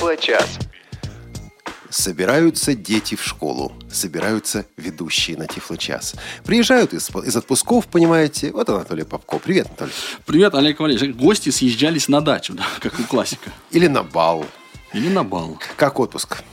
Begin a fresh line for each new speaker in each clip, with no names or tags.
Тифло-час.
Собираются дети в школу, собираются ведущие на Тифло-час. Приезжают из, из отпусков, понимаете. Вот Анатолий Попко. Привет, Анатолий.
Привет, Олег Валерьевич. Гости съезжались на дачу, да, как у классика.
Или на бал.
Или на бал.
Как отпуск?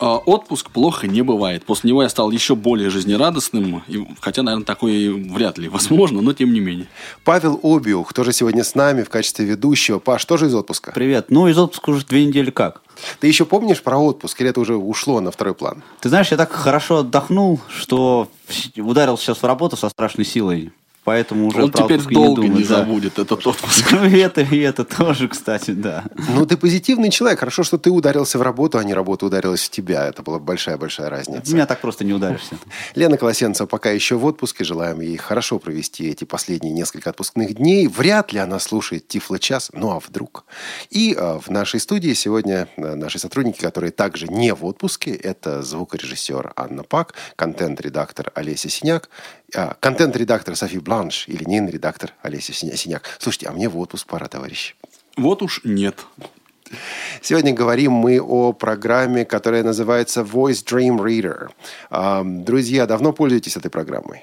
А, Отпуск плохо не бывает. После него я стал еще более жизнерадостным. Хотя, наверное, такое вряд ли возможно, но тем не менее.
Павел Обиух тоже сегодня с нами в качестве ведущего. Паш, тоже из отпуска?
Привет. Ну, из отпуска уже две недели как?
Ты еще помнишь про отпуск, или это уже ушло на второй план?
Ты знаешь, я так хорошо отдохнул, что ударил сейчас в работу со страшной силой. Поэтому уже
Он
про
теперь долго не,
думает, да.
забудет этот отпуск.
Ну, и это, и это тоже, кстати, да.
Ну, ты позитивный человек. Хорошо, что ты ударился в работу, а не работа ударилась в тебя. Это была большая-большая разница.
Меня так просто не ударишься.
Лена Колосенцева пока еще в отпуске. Желаем ей хорошо провести эти последние несколько отпускных дней. Вряд ли она слушает Тифло-час, ну а вдруг? И э, в нашей студии сегодня э, наши сотрудники, которые также не в отпуске, это звукорежиссер Анна Пак, контент-редактор Олеся Синяк, контент-редактор Софи Бланш и линейный редактор Олеся Синя- Синяк. Слушайте, а мне в отпуск пора, товарищи.
Вот уж нет.
Сегодня говорим мы о программе, которая называется Voice Dream Reader. А, Друзья, давно пользуетесь этой программой?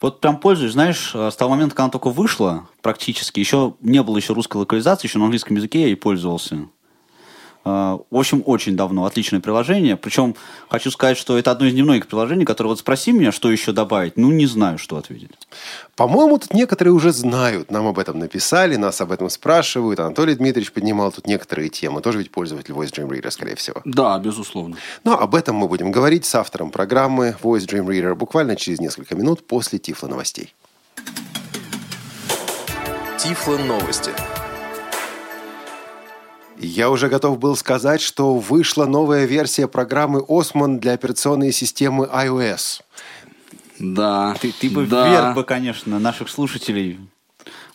Вот прям пользуюсь, знаешь, с того момента, когда она только вышла, практически, еще не было еще русской локализации, еще на английском языке я ей пользовался. А, В общем, очень давно. Отличное приложение. Причем хочу сказать, что это одно из немногих приложений, которое вот спроси меня, что еще добавить, ну, не знаю, что ответить.
По-моему, тут некоторые уже знают. Нам об этом написали, нас об этом спрашивают. Анатолий Дмитриевич поднимал тут некоторые темы. Тоже ведь пользователь Voice Dream Reader, скорее всего.
Да, безусловно.
Но об этом мы будем говорить с автором программы Voice Dream Reader буквально через несколько минут после Тифла новостей.
Тифло новости.
Я уже готов был сказать, что вышла новая версия программы Osmond для операционной системы iOS.
Да.
Ты, ты бы
да.
вверх бы, конечно, наших слушателей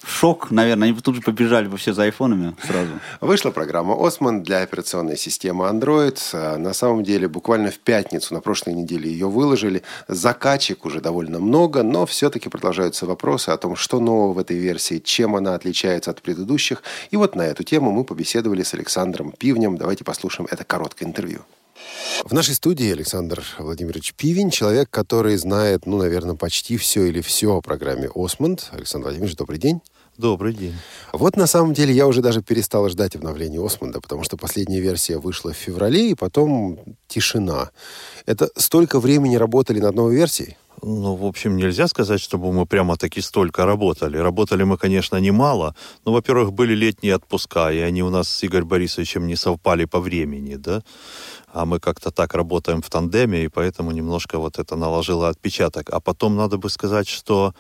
шок, наверное. Они тут же побежали бы все за айфонами сразу.
Вышла программа Osmond для операционной системы Android. На самом деле, буквально в пятницу, на прошлой неделе ее выложили. Закачек уже довольно много, но все-таки продолжаются вопросы о том, что нового в этой версии, чем она отличается от предыдущих. И вот на эту тему мы побеседовали с Александром Пивнем. Давайте послушаем это короткое интервью. В нашей студии Александр Владимирович Пивень, человек, который знает, ну, наверное, почти все или все о программе Osmond. Александр Владимирович, добрый день.
Добрый день.
Вот на самом деле я уже даже перестал ждать обновления Осмонда, потому что последняя версия вышла в феврале, и потом тишина. Это столько времени работали над новой версией?
Ну, в общем, нельзя сказать, чтобы мы прямо-таки столько работали. Работали мы, конечно, немало. Но, во-первых, были летние отпуска, и они у нас с Игорем Борисовичем не совпали по времени, да. А мы как-то так работаем в тандеме, и поэтому немножко вот это наложило отпечаток. А потом надо бы сказать, что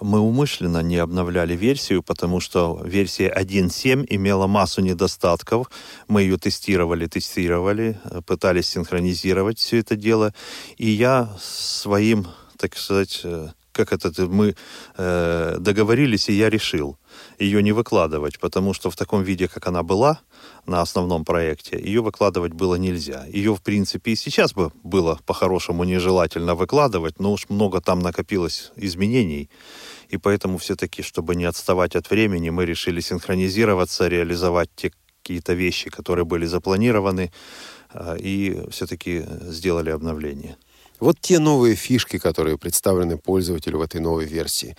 мы умышленно не обновляли версию, потому что версия 1.7 имела массу недостатков. Мы ее тестировали, тестировали, э, пытались синхронизировать все это дело. И я своим, так сказать, э, как это, мы э, договорились, и я решил ее не выкладывать, потому что в таком виде, как она была на основном проекте, ее выкладывать было нельзя. Ее, в принципе, и сейчас бы было по-хорошему нежелательно выкладывать, но уж много там накопилось изменений, и поэтому все-таки, чтобы не отставать от времени, мы решили синхронизироваться, реализовать те какие-то вещи, которые были запланированы, э, и все-таки сделали обновление.
Вот те новые фишки, которые представлены пользователю в этой новой версии.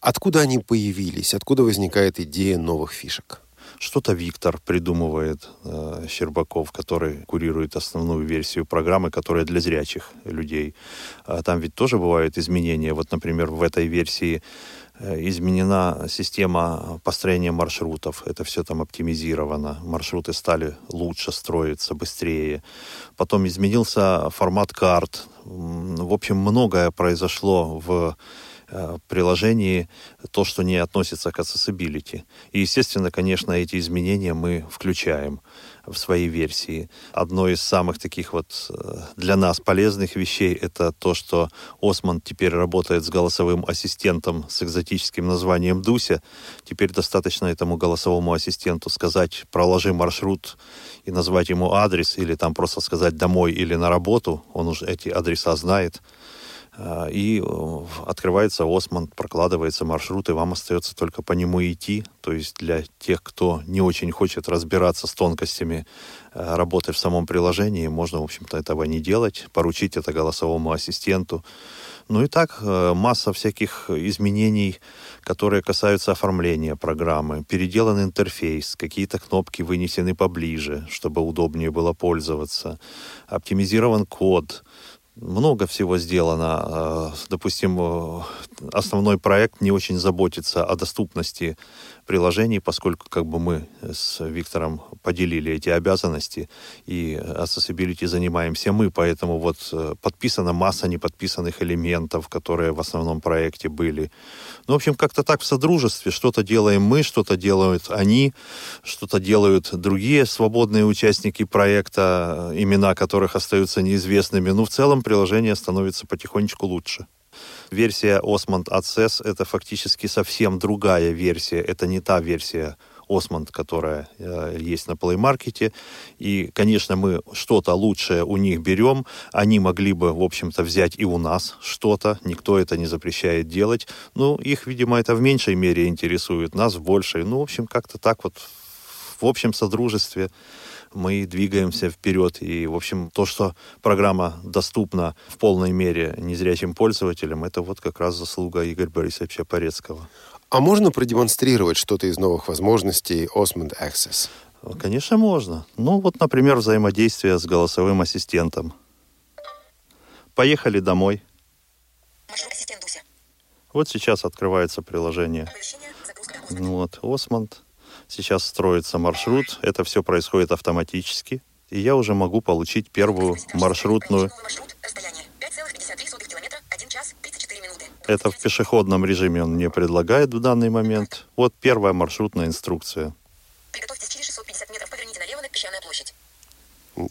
Откуда они появились? Откуда возникает идея новых фишек?
Что-то Виктор придумывает, э, Щербаков, который курирует основную версию программы, которая для зрячих людей. А там ведь тоже бывают изменения. Вот, например, в этой версии изменена система построения маршрутов. Это все там оптимизировано. Маршруты стали лучше строиться, быстрее. Потом изменился формат карт. В общем, многое произошло в э, приложении то, что не относится к accessibility. И, естественно, конечно, эти изменения мы включаем в свои версии. Одно из самых таких вот э, для нас полезных вещей это то, что Осман теперь работает с голосовым ассистентом с экзотическим названием Дуся. Теперь достаточно этому голосовому ассистенту сказать «проложи маршрут» и назвать ему адрес, или там просто сказать «домой» или «на работу». Он уже эти адреса знает. Э, и э, открывается Осман, прокладывается маршрут, и вам остается только по нему идти. То есть для тех, кто не очень хочет разбираться с тонкостями э, работы в самом приложении, можно, в общем-то, этого не делать, поручить это голосовому ассистенту. Ну и так масса всяких изменений, которые касаются оформления программы. Переделан интерфейс, какие-то кнопки вынесены поближе, чтобы удобнее было пользоваться. Оптимизирован код, много всего сделано. Э, допустим, э, основной проект не очень заботится о доступности приложений, поскольку как бы мы с Виктором поделили эти обязанности, и accessibility занимаемся мы, поэтому вот э, подписана масса неподписанных элементов, которые в основном проекте были. Ну, в общем, как-то так в содружестве. Что-то делаем мы, что-то делают они, что-то делают другие свободные участники проекта, имена которых остаются неизвестными. Ну, в целом приложение становится потихонечку лучше. Версия Osmond Access — это фактически совсем другая версия. Это не та версия Осмонд, которая э, есть на Market. И, конечно, мы что-то лучшее у них берем. Они могли бы, в общем-то, взять и у нас что-то. Никто это не запрещает делать. Ну, их, видимо, это в меньшей мере интересует, нас в большей. Ну, в общем, как-то так вот в общем содружестве мы двигаемся вперед. И, в общем, то, что программа доступна в полной мере незрячим пользователям, это вот как раз заслуга Игоря Борисовича Порецкого.
А можно продемонстрировать что-то из новых возможностей Osmond Access?
Конечно, можно. Ну, вот, например, взаимодействие с голосовым ассистентом. Поехали домой. Вот сейчас открывается приложение. Вот, Осмонд. Сейчас строится маршрут. Это все происходит автоматически. И я уже могу получить первую маршрутную это в пешеходном режиме он мне предлагает в данный момент. Вот первая маршрутная инструкция. Приготовьтесь через 650 метров, поверните налево на песчаная площадь.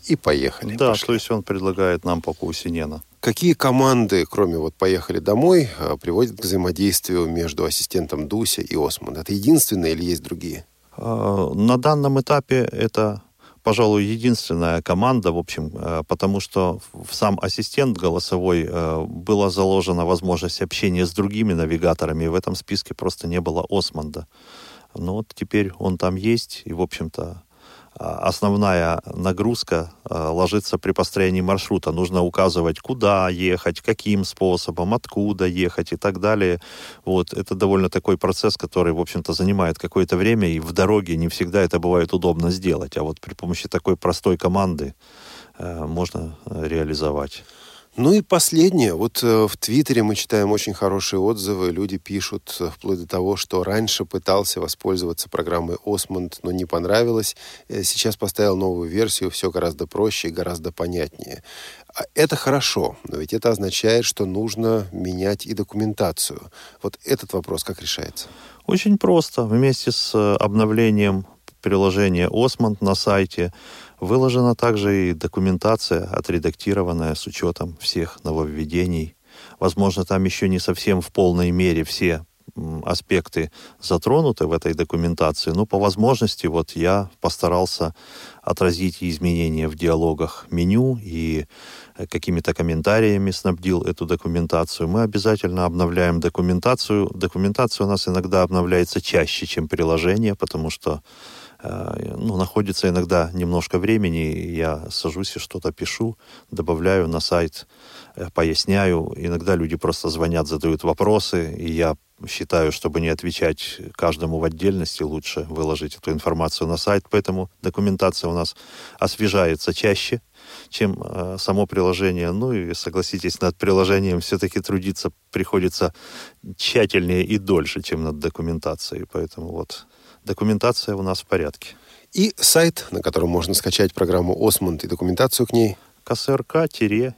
И поехали.
Да, пошли. то есть он предлагает нам по Каусинена.
Какие команды, кроме вот «поехали домой», а, приводят к взаимодействию между ассистентом Дуся и Осман? Это единственные или есть другие?
А, на данном этапе это пожалуй, единственная команда, в общем, э, потому что в сам ассистент голосовой э, была заложена возможность общения с другими навигаторами, и в этом списке просто не было Османда. Но вот теперь он там есть, и, в общем-то, основная нагрузка а, ложится при построении маршрута. Нужно указывать, куда ехать, каким способом, откуда ехать и так далее. Вот. Это довольно такой процесс, который, в общем-то, занимает какое-то время, и в дороге не всегда это бывает удобно сделать. А вот при помощи такой простой команды э, можно э, реализовать.
Ну и последнее. Вот э, в Твиттере мы читаем очень хорошие отзывы. Люди пишут э, вплоть до того, что раньше пытался воспользоваться программой Осмонд, но не понравилось. Э, сейчас поставил новую версию, все гораздо проще и гораздо понятнее. А это хорошо, но ведь это означает, что нужно менять и документацию. Вот этот вопрос как решается?
Очень просто. Вместе с обновлением приложения Осмонд на сайте Выложена также и документация, отредактированная с учетом всех нововведений. Возможно, там еще не совсем в полной мере все аспекты затронуты в этой документации, но по возможности вот я постарался отразить изменения в диалогах меню и э, какими-то комментариями снабдил эту документацию. Мы обязательно обновляем документацию. Документация у нас иногда обновляется чаще, чем приложение, потому что ну, находится иногда немножко времени, я сажусь и что-то пишу, добавляю на сайт, э, поясняю. Иногда люди просто звонят, задают вопросы, и я считаю, чтобы не отвечать каждому в отдельности, лучше выложить эту информацию на сайт. Поэтому документация у нас освежается чаще, чем э, само приложение. Ну и согласитесь, над приложением все-таки трудиться приходится тщательнее и дольше, чем над документацией. Поэтому вот документация у нас в порядке.
И сайт, на котором можно скачать программу «Осмонд» и документацию к ней
ksrk-edu.ru.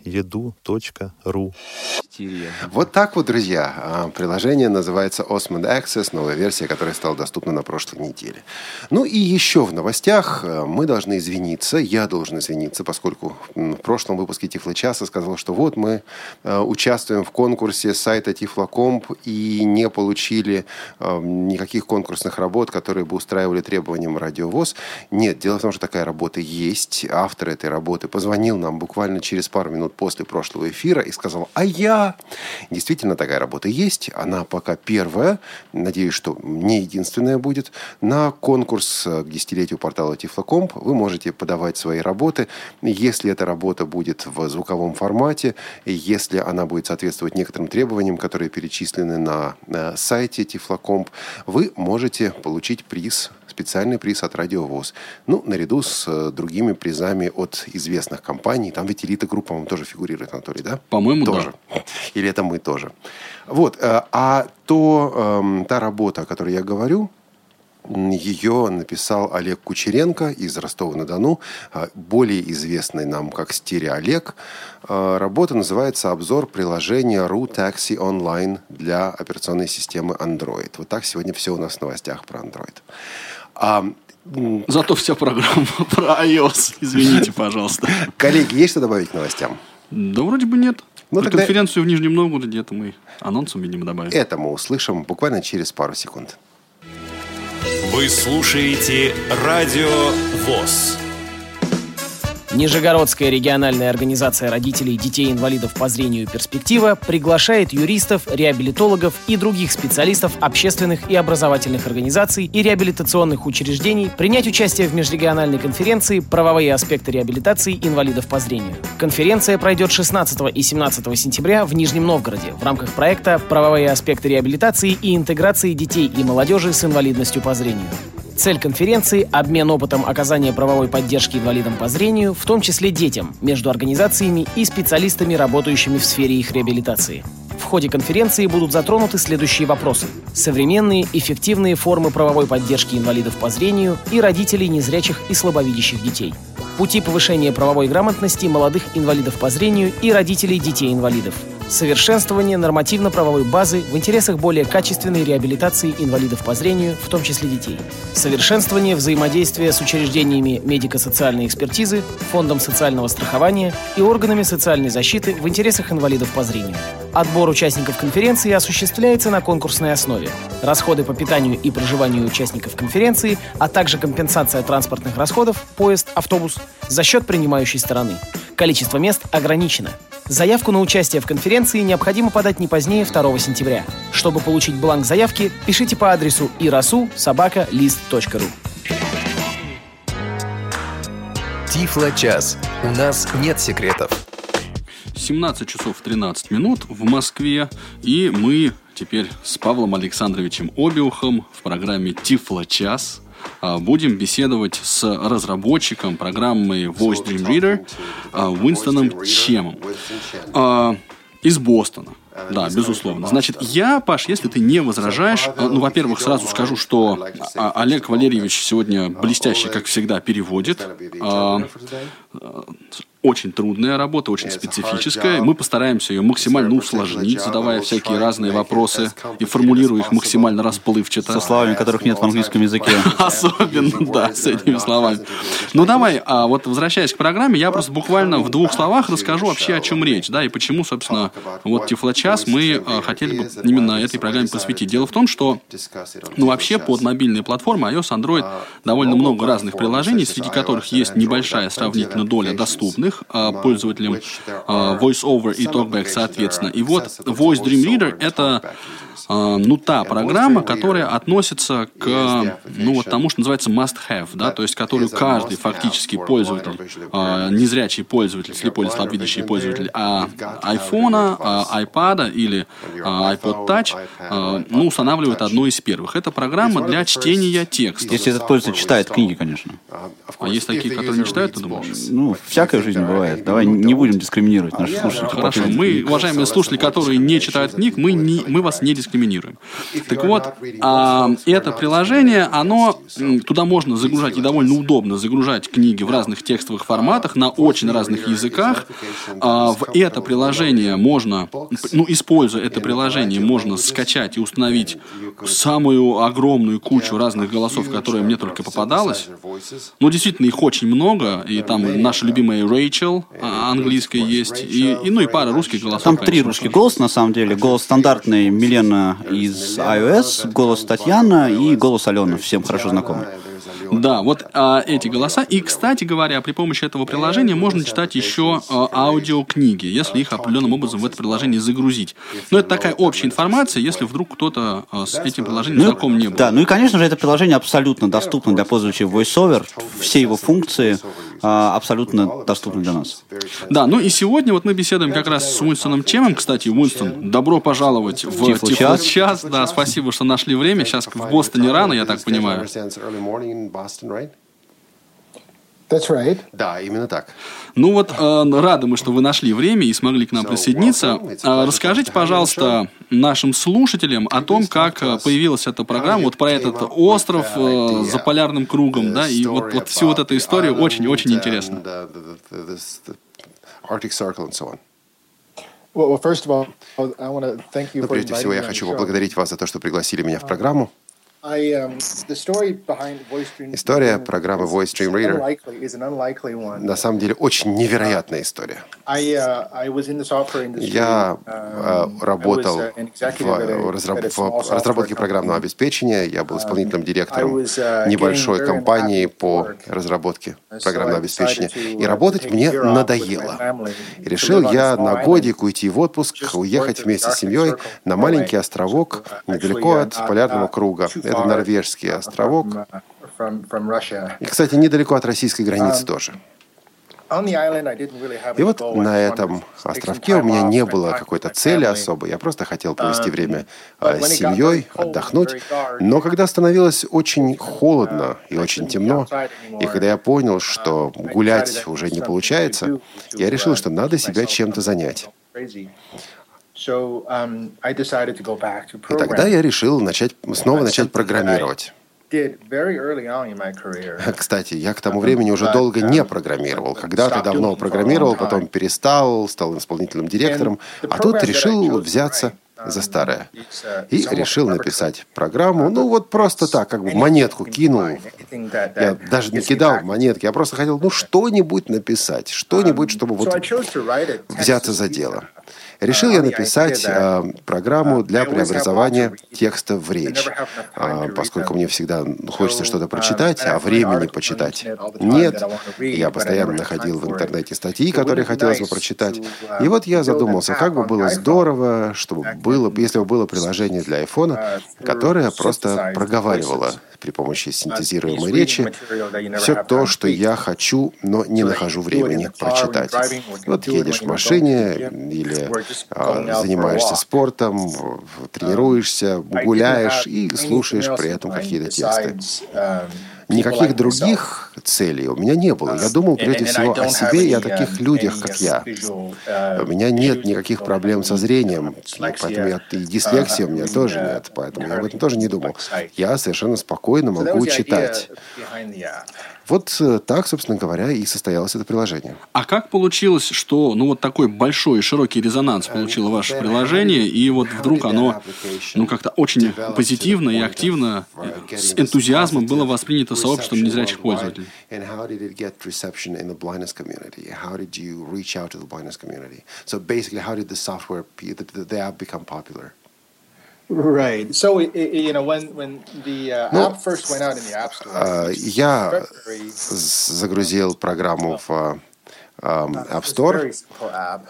Вот так вот, друзья. А, приложение называется Osmond Access, новая версия, которая стала доступна на прошлой неделе. Ну и еще в новостях а, мы должны извиниться, я должен извиниться, поскольку в прошлом выпуске Тифлочаса сказал, что вот мы а, участвуем в конкурсе сайта Тифлокомп и не получили никаких конкурсных работ, которые бы устраивали требованиям радиовоз. Нет, дело в том, что такая работа есть. Автор этой работы позвонил нам буквально через пару минут после прошлого эфира и сказал, а я... Действительно, такая работа есть. Она пока первая. Надеюсь, что не единственная будет. На конкурс к десятилетию портала Тифлокомп вы можете подавать свои работы. Если эта работа будет в звуковом формате, если она будет соответствовать некоторым требованиям, которые перечислены на сайте Тифлокомп, вы можете получить приз специальный приз от Радиовоз. Ну, наряду с э, другими призами от известных компаний. Там ведь элита группа, по-моему, тоже фигурирует, Анатолий, да?
По-моему,
тоже. да. Или это мы тоже. Вот. Э, а то, э, та работа, о которой я говорю, ее написал Олег Кучеренко из Ростова-на-Дону, а, более известный нам как Стерео Олег. Работа называется «Обзор приложения RU Taxi Online для операционной системы Android». Вот так сегодня все у нас в новостях про Android.
А, Зато вся программа про iOS. Извините, пожалуйста.
Коллеги, есть что добавить к новостям?
Да вроде бы нет. Ну, Про тогда... конференцию в Нижнем Новгороде где-то мы анонсом, видимо, добавим.
Это мы услышим буквально через пару секунд.
Вы слушаете Радио ВОЗ.
Нижегородская региональная организация родителей детей-инвалидов по зрению «Перспектива» приглашает юристов, реабилитологов и других специалистов общественных и образовательных организаций и реабилитационных учреждений принять участие в межрегиональной конференции «Правовые аспекты реабилитации инвалидов по зрению». Конференция пройдет 16 и 17 сентября в Нижнем Новгороде в рамках проекта «Правовые аспекты реабилитации и интеграции детей и молодежи с инвалидностью по зрению». Цель конференции – обмен опытом оказания правовой поддержки инвалидам по зрению, в том числе детям, между организациями и специалистами, работающими в сфере их реабилитации. В ходе конференции будут затронуты следующие вопросы. Современные, эффективные формы правовой поддержки инвалидов по зрению и родителей незрячих и слабовидящих детей. Пути повышения правовой грамотности молодых инвалидов по зрению и родителей детей-инвалидов – совершенствование нормативно-правовой базы в интересах более качественной реабилитации инвалидов по зрению, в том числе детей, совершенствование взаимодействия с учреждениями медико-социальной экспертизы, фондом социального страхования и органами социальной защиты в интересах инвалидов по зрению. Отбор участников конференции осуществляется на конкурсной основе. Расходы по питанию и проживанию участников конференции, а также компенсация транспортных расходов, поезд, автобус, за счет принимающей стороны. Количество мест ограничено. Заявку на участие в конференции необходимо подать не позднее 2 сентября. Чтобы получить бланк заявки, пишите по адресу irasu собака лист.ру.
Тифло час. У нас нет секретов.
17 часов 13 минут в Москве, и мы теперь с Павлом Александровичем Обиухом в программе Тифло час а, будем беседовать с разработчиком программы Voice Dream Reader а, Уинстоном Чемом а, из Бостона. Да, безусловно. Значит, я, Паш, если ты не возражаешь, ну, во-первых, сразу скажу, что Олег Валерьевич сегодня блестяще, как всегда, переводит очень трудная работа, очень специфическая. Мы постараемся ее максимально усложнить, задавая всякие разные вопросы и формулируя их максимально расплывчато.
Со словами, которых нет в английском языке.
Особенно, да, с этими словами. Ну давай, а вот возвращаясь к программе, я просто буквально в двух словах расскажу вообще о чем речь, да, и почему, собственно, вот Тифлочас мы а, хотели бы именно этой программе посвятить. Дело в том, что, ну вообще под мобильные платформы iOS, Android довольно много разных приложений, среди которых есть небольшая сравнительно доля доступных, остальных а, пользователям а, VoiceOver и TalkBack соответственно. И вот Voice Dream Reader — это ну, та программа, которая относится к ну, вот тому, что называется must-have, да, то есть которую каждый фактически пользователь, незрячий пользователь, слепой или слабовидящий пользователь а, iPhone, iPad или iPod Touch ну, устанавливает одну из первых. Это программа для чтения текста.
Если этот пользователь читает книги, конечно.
А есть такие, которые не читают, ты думаешь?
Ну, всякая жизнь бывает. Давай не будем дискриминировать наших слушателей.
Хорошо. Мы, уважаемые слушатели, которые не читают книг, мы, не, мы вас не дискриминируем. Так вот, а, это приложение, оно, туда можно загружать, и довольно удобно загружать книги в разных текстовых форматах, на очень разных языках. А, в это приложение можно, ну, используя это приложение, можно скачать и установить самую огромную кучу разных голосов, которые мне только попадалось. Ну, действительно, их очень много, и там наша любимая Рэйчел а, английская есть, и, и, ну и пара русских голосов.
Там три русских голоса, на самом деле. Голос стандартный Милена из iOS, голос Татьяна и голос Алена, всем хорошо знакомый.
Да, вот а, эти голоса. И, кстати говоря, при помощи этого приложения можно читать еще а, аудиокниги, если их определенным образом в это приложение загрузить. Но это такая общая информация, если вдруг кто-то а, с этим приложением знаком не был.
Да, ну и, конечно же, это приложение абсолютно доступно для пользователей VoiceOver. Все его функции а, абсолютно доступны для нас.
Да, ну и сегодня вот мы беседуем как раз с Уинстоном Чемом. Кстати, Уинстон, добро пожаловать в
Тифло-час.
Тифло-час. Да, спасибо, что нашли время. Сейчас в Бостоне рано, я так понимаю.
That's right. Да, именно так.
Ну вот, э, рады мы, что вы нашли время и смогли к нам присоединиться. Э, расскажите, пожалуйста, нашим слушателям о том, как э, появилась эта программа, вот про этот остров э, за полярным кругом, да, и вот, вот всю вот эту историю очень-очень интересно.
Arctic Circle and so on.
Well, well, first of all, I want to thank you
Ну,
for
прежде всего,
inviting
я хочу поблагодарить вас за то, что пригласили меня в программу.
Um,
История программы Reader
is an unlikely one.
На самом деле, очень невероятная история.
Uh.
Я
Um,
работал
uh,
в, разраб- в разработке программного обеспечения. Я был исполнительным директором
uh,
небольшой компании по разработке
So
программного обеспечения. И
uh,
работать мне надоело. И решил я на годик уйти в отпуск, уехать вместе с семьей на маленький островок недалеко
uh,
от полярного круга. Это норвежский
uh,
островок.
uh.
И, кстати, недалеко от российской границы тоже.
Really have
И вот на этом островке у меня не было какой-то цели особой. Я просто хотел провести
Um,
время
but
э,
when
с семьей, отдохнуть. Но когда становилось очень холодно и очень темно, и когда я понял, что
I
гулять уже не получается, я решил,
uh,
что надо себя чем-то занять.
Um,
И тогда я решил начать, снова начать программировать. Кстати, я к тому времени уже долго не программировал. Когда-то давно программировал, потом перестал, стал исполнительным директором, а тут решил взяться за старое. И решил написать программу, ну вот просто так, как бы монетку кинул. Я даже не кидал монетки, я просто хотел, ну что-нибудь написать, что-нибудь, чтобы вот взяться за дело. Решил я написать а, программу для преобразования текста в речь, А, поскольку мне всегда хочется что-то прочитать, а времени почитать нет. Я постоянно находил в интернете статьи, которые хотелось бы прочитать. И вот я задумался, как бы было здорово, чтобы было, если бы было приложение для айфона, которое просто проговаривало при помощи синтезируемой речи все то, что я хочу, но не нахожу времени прочитать. Вот едешь в машине или а, занимаешься спортом, в- тренируешься, гуляешь и слушаешь при этом какие-то тексты. Никаких других целей у меня не было. Я думал прежде всего о себе и о таких людях, как я. У меня нет никаких проблем со зрением, ну, поэтому я, и дислексии у меня тоже нет, поэтому я об этом тоже не думал. Я совершенно спокойно могу читать. Вот э, так, собственно говоря, и состоялось это приложение.
А как получилось, что ну вот такой большой и широкий резонанс получило ваше приложение, и вот вдруг оно ну как-то очень позитивно и активно, э, с энтузиазмом было воспринято сообществом незрячих пользователей?
And how did it get reception in the blindness community? How did you reach out to the blindness community? So basically, how did the software, the, the, app become popular?
Right. So, you know, when when the uh,
Ну,
app first went out in the App Store,
А,
in
Я загрузил программу в а, App Store.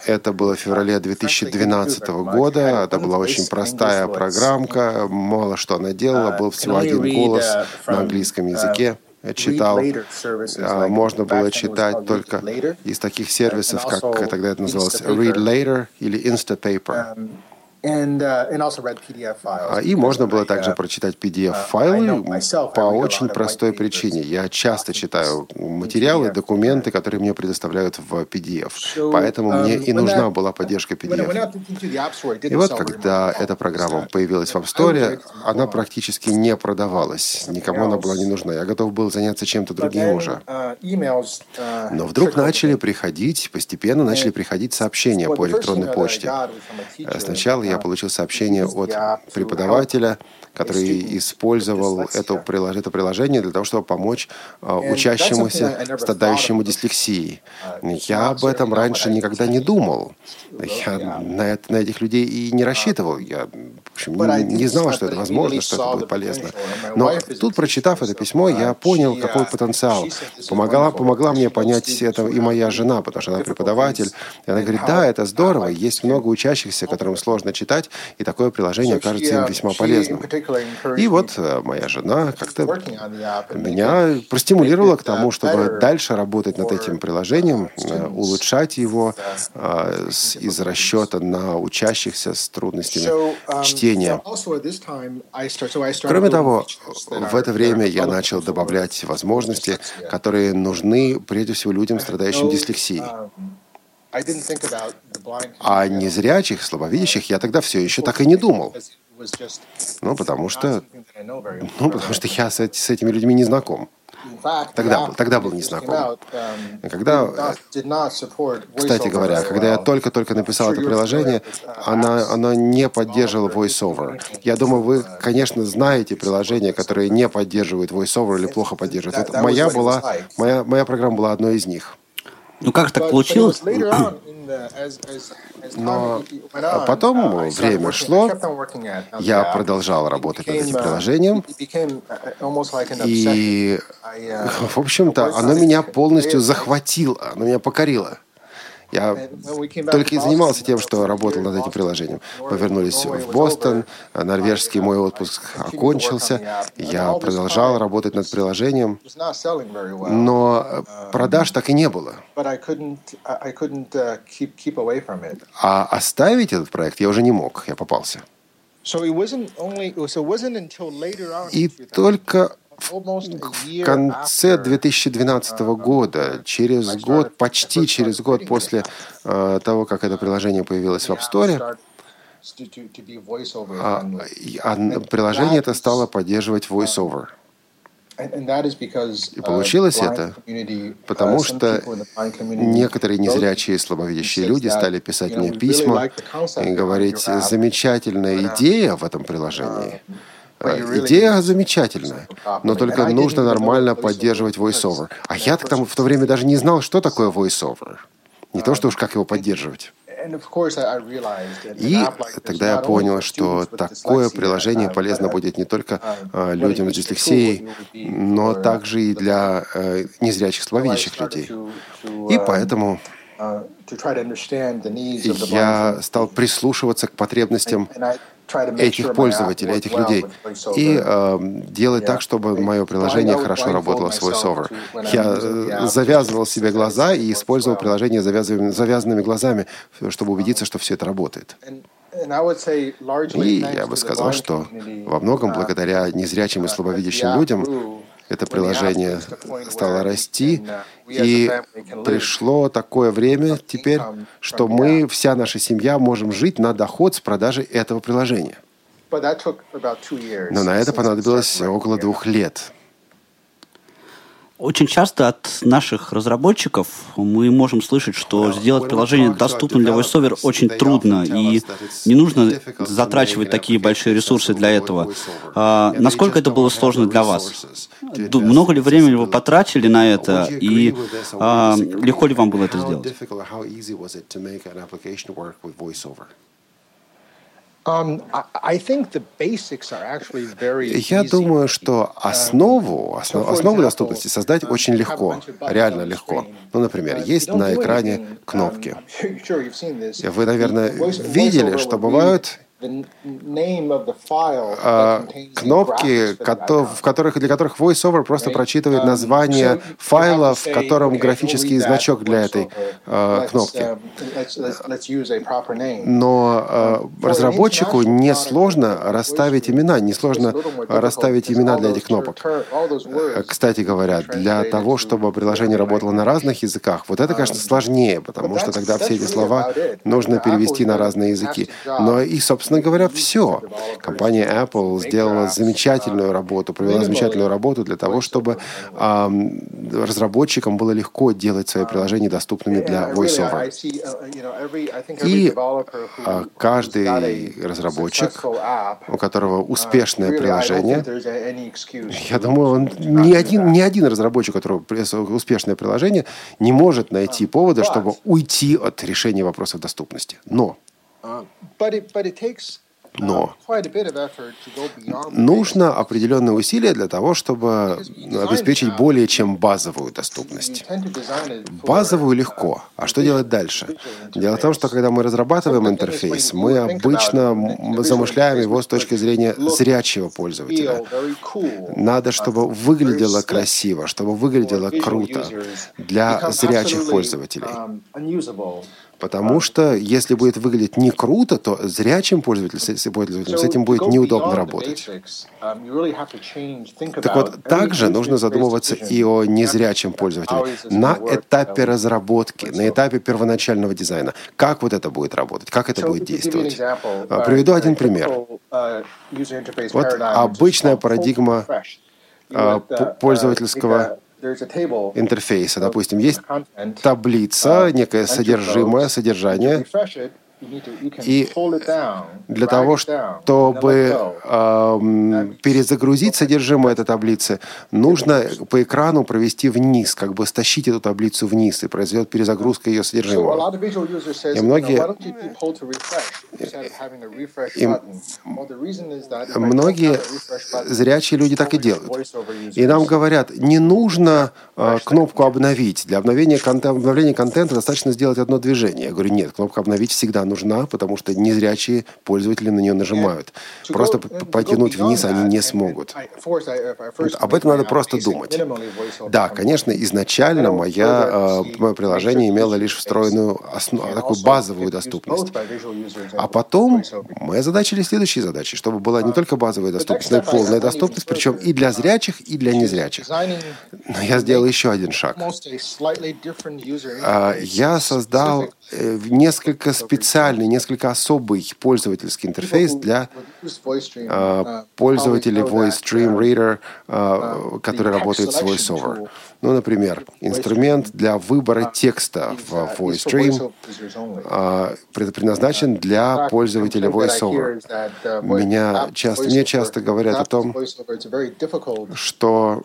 Это было в феврале 2012 года. Это была очень простая программка. Мало что она делала. Был всего один голос на английском языке. Я читал. А, Можно было читать только из таких сервисов, как тогда это называлось Read Later или Instapaper.
Uh.
А, И можно было также
uh,
прочитать PDF-файлы
I
по очень простой причине. Я часто читаю материалы, документы, которые мне предоставляют в PDF. Поэтому мне
um,
и нужна была поддержка PDF. И вот когда эта программа появилась в App Store, она практически не продавалась. Никому она была не нужна. Я готов был заняться чем-то другим уже.
uh, uh,
Но вдруг начали приходить, постепенно начали приходить сообщения по электронной почте. Сначала я
uh,
получил сообщение от преподавателя, который использовал это, приложение для того, чтобы помочь
I
учащемуся, страдающему дислексией.
Uh,
Я об этом раньше никогда не думал. Я на, это- на этих людей и не рассчитывал. Я не, не знал, что это возможно, что это будет полезно. Но тут, прочитав это письмо, я понял, какой потенциал. Помогла, помогла мне понять это и моя жена, потому что она преподаватель. И она говорит, да, это здорово, есть много учащихся, которым сложно читать, и такое приложение кажется им весьма полезным. И вот э, моя жена как-то меня простимулировала к тому, чтобы дальше работать над этим приложением, э, улучшать его э, из расчета на учащихся с трудностями
um,
чтения. Кроме того, в это время я начал добавлять возможности, которые нужны прежде всего людям, страдающим дислексией.
um,
А незрячих, слабовидящих я тогда все еще так и не думал. Ну, потому что, ну, потому что я с, с этими людьми не знаком. Тогда был- тогда был не знаком. Когда, Кстати говоря, когда я только-только написал это приложение, она, оно не поддерживало VoiceOver. Я думаю, вы, конечно, знаете приложения, которые не поддерживают VoiceOver или плохо поддерживают. Вот моя была, моя, моя программа была одной из них.
Ну как так получилось?
Но потом время шло, я продолжал работать над этим приложением, и, в общем-то, оно меня полностью захватило, оно меня покорило. Я только и занимался тем, что работал над этим приложением. Мы вернулись в Бостон, норвежский мой отпуск окончился, я продолжал работать над приложением, но продаж так и не было. А оставить этот проект я уже не мог, я попался. И только в конце 2012 года, через год, почти через год после э, того, как это приложение появилось в App Store, а, а приложение это стало поддерживать VoiceOver.
И
получилось это, потому что Некоторые незрячие и слабовидящие люди стали писать мне письма и говорить, замечательная идея в этом приложении. Идея замечательная, но только нужно нормально поддерживать voiceover. А я к тому в то время даже не знал, что такое voiceover. Не то, что уж как его поддерживать. И тогда я понял, что такое приложение полезно будет не только э, людям с дислексией, но также и для э, незрячих, слабовидящих людей. И поэтому я стал прислушиваться к потребностям этих пользователей, этих людей, и э, делать так, чтобы мое приложение хорошо работало с VoiceOver. Я э, завязывал себе глаза и использовал приложение завязанными, завязанными глазами, чтобы убедиться, что все это работает. И я бы сказал, что во многом благодаря незрячим и слабовидящим людям это приложение стало расти, и пришло такое время теперь, что мы, вся наша семья, можем жить на доход с продажи этого приложения. Но на это понадобилось около двух лет.
Очень часто от наших разработчиков мы можем слышать, что сделать приложение доступным для VoiceOver очень трудно, и не нужно затрачивать такие большие ресурсы для этого. А, насколько это было сложно для вас? Много ли времени вы потратили на это, и а, легко ли вам было это сделать?
Я думаю, что основу, основ- основу доступности создать очень легко, реально легко. Ну, например, есть на экране кнопки. Вы, наверное, видели, что бывают а, кнопки, в которых, для которых VoiceOver просто прочитывает название файла, в котором графический значок для этой а, кнопки. Но э, разработчику несложно расставить имена, несложно расставить имена для этих кнопок. Э, Кстати говоря, для того, чтобы приложение работало на разных языках, вот это, конечно, сложнее, потому что тогда все эти слова нужно перевести на разные языки. Но и, собственно говоря, все. Компания Apple сделала замечательную работу, провела замечательную работу для того, чтобы ам, разработчикам было легко делать свои приложения доступными для VoiceOver. И а, каждый разработчик, у которого успешное приложение, я думаю, он, ни, один, ни один разработчик, у которого успешное приложение, не может найти повода, чтобы уйти от решения вопросов доступности. Но Но нужно определенные усилия для того, чтобы обеспечить более чем базовую доступность. Базовую легко. А что делать дальше? Дело в том, что когда мы разрабатываем интерфейс, мы обычно замышляем его с точки зрения зрячего пользователя. Надо, чтобы выглядело красиво, чтобы выглядело круто для зрячих пользователей. Потому что если будет выглядеть не круто, то зрячим пользователем с этим будет неудобно работать. Так вот, также нужно задумываться и о незрячем пользователе на этапе разработки, на этапе первоначального дизайна. Как вот это будет работать, как это будет действовать. Приведу один пример. Вот обычная парадигма пользовательского интерфейса. Допустим, есть таблица, некое содержимое, содержание, и для того, чтобы э, перезагрузить содержимое этой таблицы, нужно по экрану провести вниз, как бы стащить эту таблицу вниз, и произойдет перезагрузка ее содержимого. И многие, и многие зрячие люди так и делают. И нам говорят, не нужно э, кнопку «Обновить». Для обновления, обновления контента достаточно сделать одно движение. Я говорю, нет, кнопка «Обновить» всегда нужна, потому что незрячие пользователи на нее нажимают. Просто потянуть вниз они не смогут. Об этом надо просто думать. Да, конечно, изначально моя, мое приложение имело лишь встроенную основ, такую базовую доступность. А потом мы озадачили следующие задачи, чтобы была не только базовая доступность, но и полная доступность, причем и для зрячих, и для незрячих. Но я сделал еще один шаг. А, я создал несколько специальный, несколько особый пользовательский интерфейс для э, пользователей Voice Stream Reader, э, который работает с VoiceOver. Ну, например, инструмент для выбора текста в VoiceStream э, предназначен для пользователя VoiceOver. Меня часто, мне часто говорят о том, что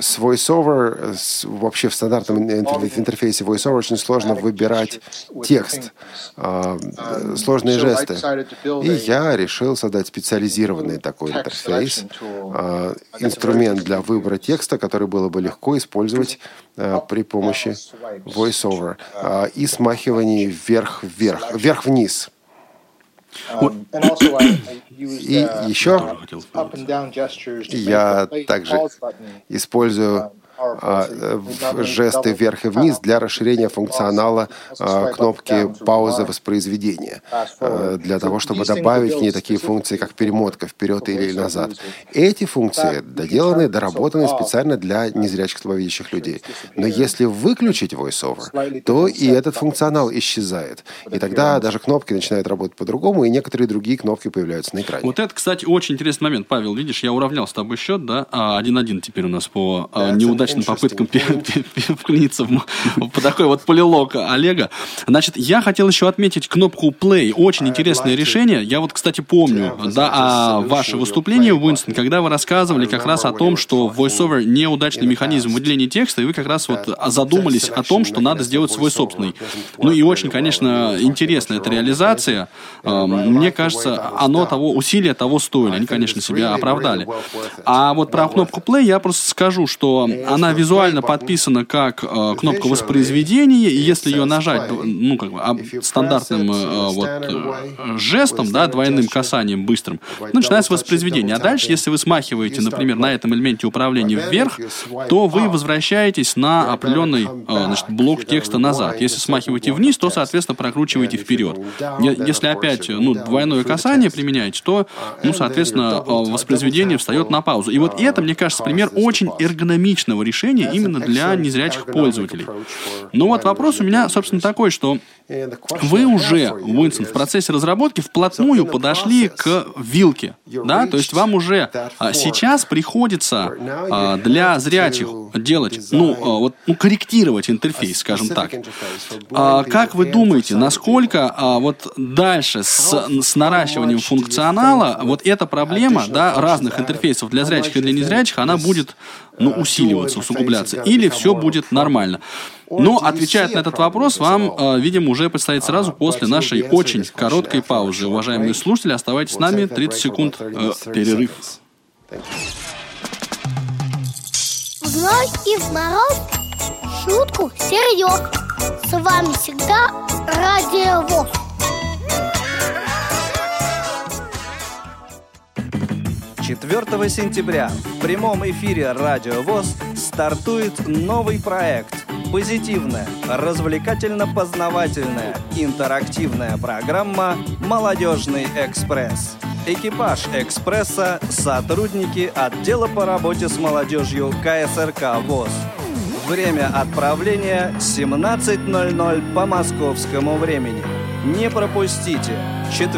с VoiceOver, с, вообще в стандартном интерфейсе VoiceOver очень сложно выбирать текст, э, сложные жесты. И я решил создать специализированный такой интерфейс, э, инструмент для выбора текста, который было бы легко использовать э, при помощи VoiceOver э, и смахиваний вверх-вверх, вверх-вниз. Um, и еще я также использую а, жесты вверх и вниз для расширения функционала а, кнопки паузы воспроизведения, а, для того, чтобы добавить в ней такие функции, как перемотка вперед или назад. Эти функции доделаны, доработаны специально для незрячих слабовидящих людей. Но если выключить VoiceOver, то и этот функционал исчезает. И тогда даже кнопки начинают работать по-другому, и некоторые другие кнопки появляются на экране.
Вот это, кстати, очень интересный момент, Павел. Видишь, я уравнял с тобой счет, да? Один-один теперь у нас по неудачным попыткам вклиниться в такой вот полилог Олега. Значит, я хотел еще отметить кнопку play. Очень интересное решение. Я вот, кстати, помню, да, а ваше выступление, Уинстон, когда вы рассказывали как раз о том, что VoiceOver неудачный механизм выделения текста, и вы как раз вот задумались о том, что надо сделать свой собственный. Ну и очень, конечно, интересная эта реализация. Мне кажется, оно того, усилия того стоили. Они, конечно, себя оправдали. А вот про кнопку play я просто скажу, что она визуально подписана как э, кнопка воспроизведения, и если ее нажать, ну, как бы, стандартным э, вот, э, жестом, да, двойным касанием быстрым, начинается воспроизведение. А дальше, если вы смахиваете, например, на этом элементе управления вверх, то вы возвращаетесь на определенный э, значит, блок текста назад. Если смахиваете вниз, то, соответственно, прокручиваете вперед. Если опять ну, двойное касание применяете, то, ну, соответственно, э, воспроизведение встает на паузу. И вот это, мне кажется, пример очень эргономичного решения именно для незрячих пользователей. Но вот вопрос у меня, собственно, такой, что вы уже, Уинсон, в процессе разработки вплотную подошли к вилке, да, то есть вам уже а, сейчас приходится а, для зрячих делать, ну, а, вот, ну, корректировать интерфейс, скажем так. Как вы думаете, насколько вот дальше с, с наращиванием функционала вот эта проблема, да, разных интерфейсов для зрячих и для незрячих, она будет, ну, усиливаться? ситуация усугубляться, или все будет нормально. Но отвечать на этот вопрос вам, э, видимо, уже предстоит сразу после нашей очень короткой паузы. Уважаемые слушатели, оставайтесь с нами, 30 секунд э, перерыв.
Вновь и в мороз шутку серьез. С вами всегда Радио ВОЗ.
Четвертого сентября в прямом эфире Радио ВОЗ стартует новый проект. Позитивная, развлекательно-познавательная, интерактивная программа «Молодежный экспресс». Экипаж «Экспресса» – сотрудники отдела по работе с молодежью КСРК ВОЗ. Время отправления 17.00 по московскому времени. Не пропустите. 4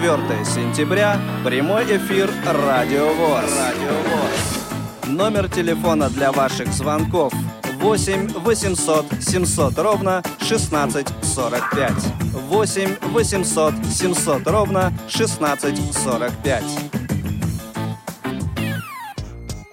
сентября. Прямой эфир Радио ВОЗ. Радио ВОЗ. Номер телефона для ваших звонков 8 800 700 ровно 1645. 8 800 700 ровно 1645.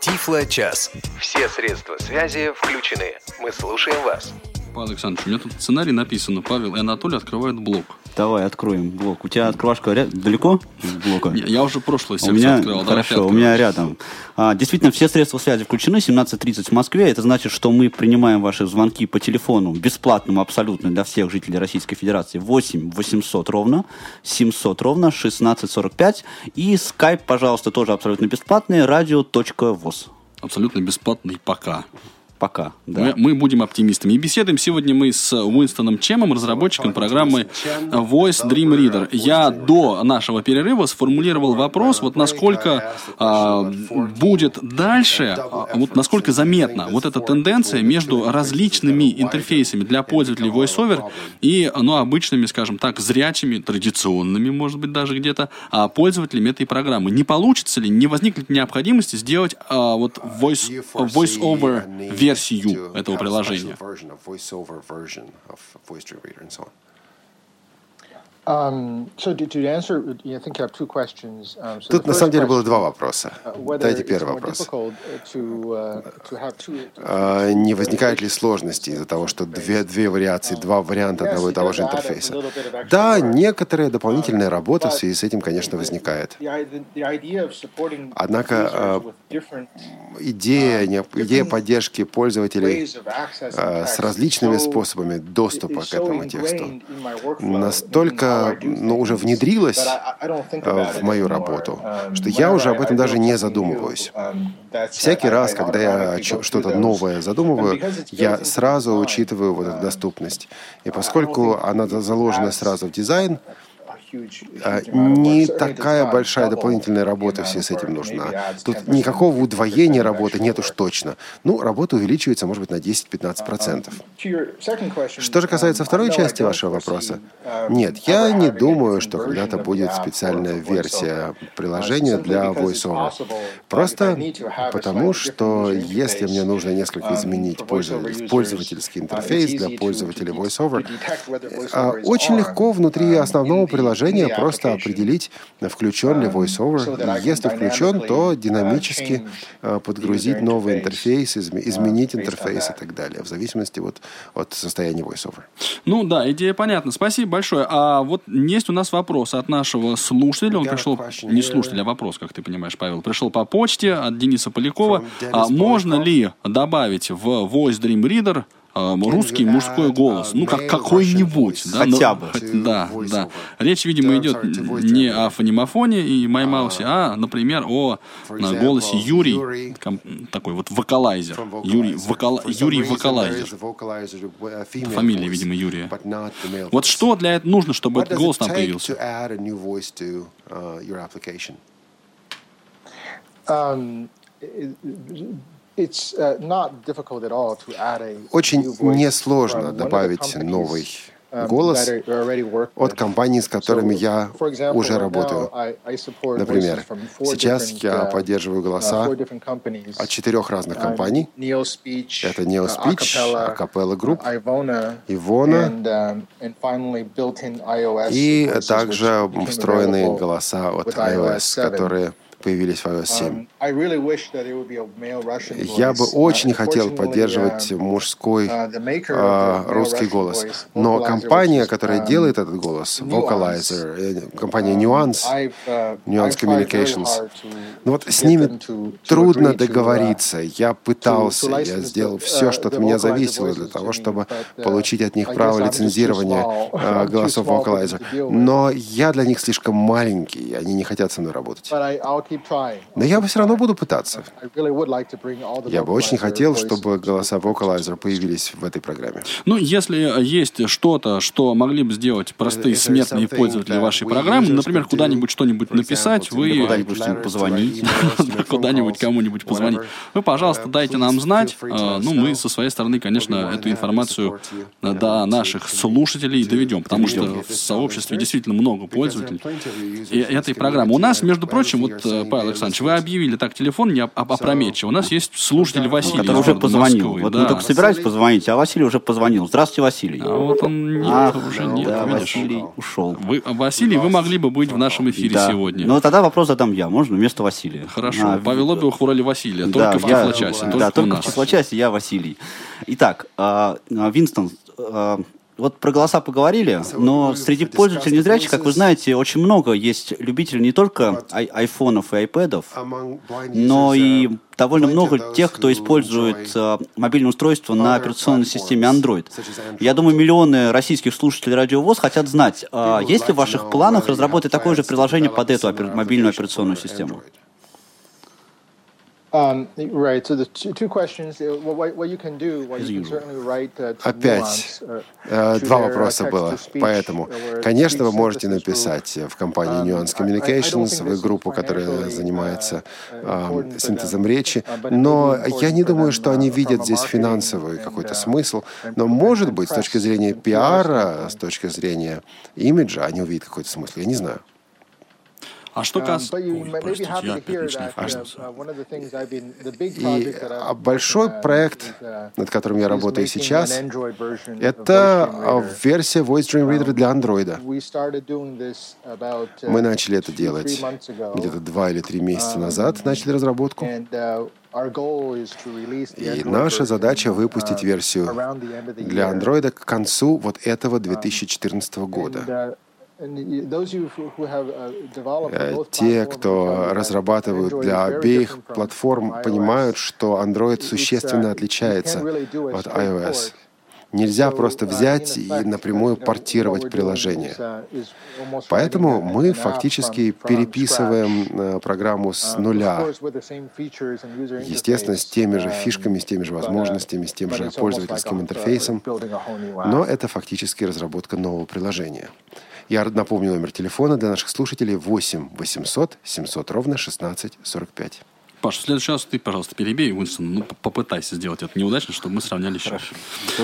Тифло-час. Все средства связи включены. Мы слушаем вас.
Павел Александрович, у меня тут сценарий написано. Павел и Анатолий открывают блок.
Давай, откроем блок. У тебя открывашка ря- далеко от блока?
Я, я уже прошлую
У
секцию
меня,
открыл. давай ты
хорошо, у меня рядом. А, действительно, все средства связи включены, 17.30 в Москве. Это значит, что мы принимаем ваши звонки по телефону, бесплатному абсолютно для всех жителей Российской Федерации, 8 800 ровно, 700 ровно, 1645. И скайп, пожалуйста, тоже абсолютно бесплатный, радио.воз.
Абсолютно бесплатный пока.
Пока, да.
Мы, мы будем оптимистами. И беседуем. Сегодня мы с Уинстоном Чемом, разработчиком программы Voice Dream Reader. Я до нашего перерыва сформулировал вопрос, вот насколько а, будет дальше, а, вот насколько заметна вот эта тенденция между различными интерфейсами для пользователей VoiceOver и, ну, обычными, скажем так, зрячими, традиционными, может быть, даже где-то, а, пользователями этой программы. Не получится ли, не возникнет необходимости сделать а, вот voice, voice-over версию этого приложения?
Тут на самом деле было два вопроса.
uh, it's
первый вопрос.
uh, two-
А, Не возникают ли сложности из-за того, что две, две вариации, два варианта одного и того же интерфейса? Да, некоторая дополнительная работа в связи с этим, конечно, возникает. Однако, а, Идея, идея поддержки пользователей а, с различными способами доступа к этому тексту настолько
Do
ну, уже внедрилась
about
в мою работу,
Um,
что я уже об этом даже не задумываюсь.
um,
Всякий раз, когда я что-то новое задумываю, я сразу учитываю вот эту доступность. И
don't
поскольку она заложена сразу в дизайн, не
it does
такая большая дополнительная работа в
amount
связи с этим нужна. Тут
10%,
никакого
20%
удвоения работы нет уж точно. Ну, работа увеличивается, может быть, на 10-15%.
To your second question,
Что же касается
um,
второй части вашего вопроса,
um,
нет, я не думаю, что когда-то будет специальная версия приложения для VoiceOver. Просто потому, что если мне нужно несколько
um,
изменить пользовательский
uh,
интерфейс для
to-
VoiceOver, а, очень легко внутри
um,
основного
in
приложения просто определить, включен ли
so
VoiceOver. И если включен, то
uh,
динамически а, подгрузить новый интерфейс, изме- изменить интерфейс и так далее, в зависимости вот от состояния VoiceOver.
Ну да, идея понятна. Спасибо большое. А вот есть у нас вопрос от нашего слушателя. Он пришел, не слушатель, а вопрос, как ты понимаешь, Павел. Пришел по почте от Дениса Полякова. А можно ли добавить в Voice Dream Reader русский
you
мужской голос?
uh,
Ну, как какой-нибудь. Да,
Хотя бы.
да, да. Речь, видимо, идет не о фонимафоне и маймаусе, а, например, о на голосе Юрий, такой вот вокалайзер. Юрий,
some
Юрий вокалайзер.
female
Фамилия, видимо, Юрия. Вот что для этого нужно, чтобы этот голос там появился?
uh?
Um, uh,
Очень несложно добавить новый
um,
голос от компаний, с которыми я уже работаю. Например, сейчас я
uh,
поддерживаю
uh,
голоса от четырех разных
Uh,
компаний. Это
uh,
NeoSpeech,
Acapella,
Group,
uh, Ivona, um,
и также встроенные голоса от
iOS
iOS,
7.
которые появились в iOS 7.
Um, I really wish that it would be a male Russian
Я бы очень
Uh,
хотел поддерживать
um,
мужской
uh,
а, русский голос. Но компания, которая
um,
делает этот голос, Vocalizer, э, компания
um,
Nuance,
uh,
Nuance Communications. Ну вот с ними трудно
uh,
договориться. Я пытался, я сделал все,
uh,
что от меня зависело для того, чтобы
uh,
получить от них право лицензирования э, голосов Vocalizer. Но я для них слишком маленький, они не хотят со мной работать. Но я бы все равно буду пытаться. Я бы очень хотел, чтобы голоса Vocalizer появились в этой программе.
Ну, если есть что-то, что могли бы сделать простые смертные пользователи вашей программы, например, куда-нибудь что-нибудь написать, вы
Куда-нибудь что-нибудь позвонить.
Да, куда-нибудь кому-нибудь позвонить. Вы, пожалуйста, дайте нам знать. А, Ну, мы со своей стороны, конечно, эту информацию до наших слушателей доведем, потому что в сообществе действительно много пользователей этой программы. У нас, между прочим, вот, Павел Александрович, вы объявили так телефон не опрометчиво. У нас есть слушатель Василий
Который уже позвонил.
Москвы,
Вот
да.
мы только собирались позвонить, а Василий уже позвонил. Здравствуйте, Василий.
А вот он нет,
Ах,
уже нет,
да,
видишь.
Василий ушел.
Вы, Василий, вы могли бы быть в нашем эфире
Да.
сегодня.
Ну, тогда вопрос задам я, можно, вместо Василия?
Хорошо.
А,
Павел Обиух в роли Василия,
да,
только в
я-
тифлочасе,
Да,
только
только в
нас.
тифлочасе я Василий. Итак, а, а, Винстон, а, вот про голоса поговорили, но среди пользователей незрячих, как вы знаете, очень много есть любителей не только ай- айфонов и айпэдов, но и довольно много тех, кто использует а, мобильное устройство на операционной системе Android. Я думаю, миллионы российских слушателей Радио ВОЗ хотят знать, а есть ли в ваших планах разработать такое же приложение под эту опер- мобильную операционную систему?
Опять
uh,
э, два
uh,
вопроса было. Поэтому,
uh,
конечно, вы можете написать в компании
um,
Nuance
don't
Communications, в группу, которая
financially,
занимается
uh,
синтезом речи.
uh,
Но я не думаю, что они
uh,
видят здесь финансовый какой-то
uh,
смысл. Но, может быть, с точки зрения пиара, с точки зрения имиджа, они увидят какой-то смысл. Я не знаю.
А что
Um,
касается... Ой, простите, я опять
uh, uh, big
И а, большой проект,
uh,
над которым я работаю сейчас, это а, версия Voice Dream Reader для Android.
Uh,
Мы начали это делать где-то два или три месяца
Um,
назад, начали разработку.
Uh,
И наша задача
uh,
выпустить версию для. Android к концу вот этого 2014
And,
года.
Uh, uh,
Э, Те, кто разрабатывают для обеих платформ, понимают, что Android
uh,
существенно отличается от iOS. Нельзя просто
uh,
взять и напрямую портировать приложение.
uh,
Поэтому мы фактически переписываем э, программу с
Uh,
нуля. Естественно, с теми же фишками, с теми же
um, uh,
возможностями, с тем же пользовательским
uh,
интерфейсом. Но это фактически разработка нового приложения. Я напомню номер телефона для наших слушателей 8 800 700 ровно 16 45.
Паш, в следующий раз ты, пожалуйста, перебей Уинстон. Ну, попытайся сделать это неудачно, чтобы мы сравняли счет.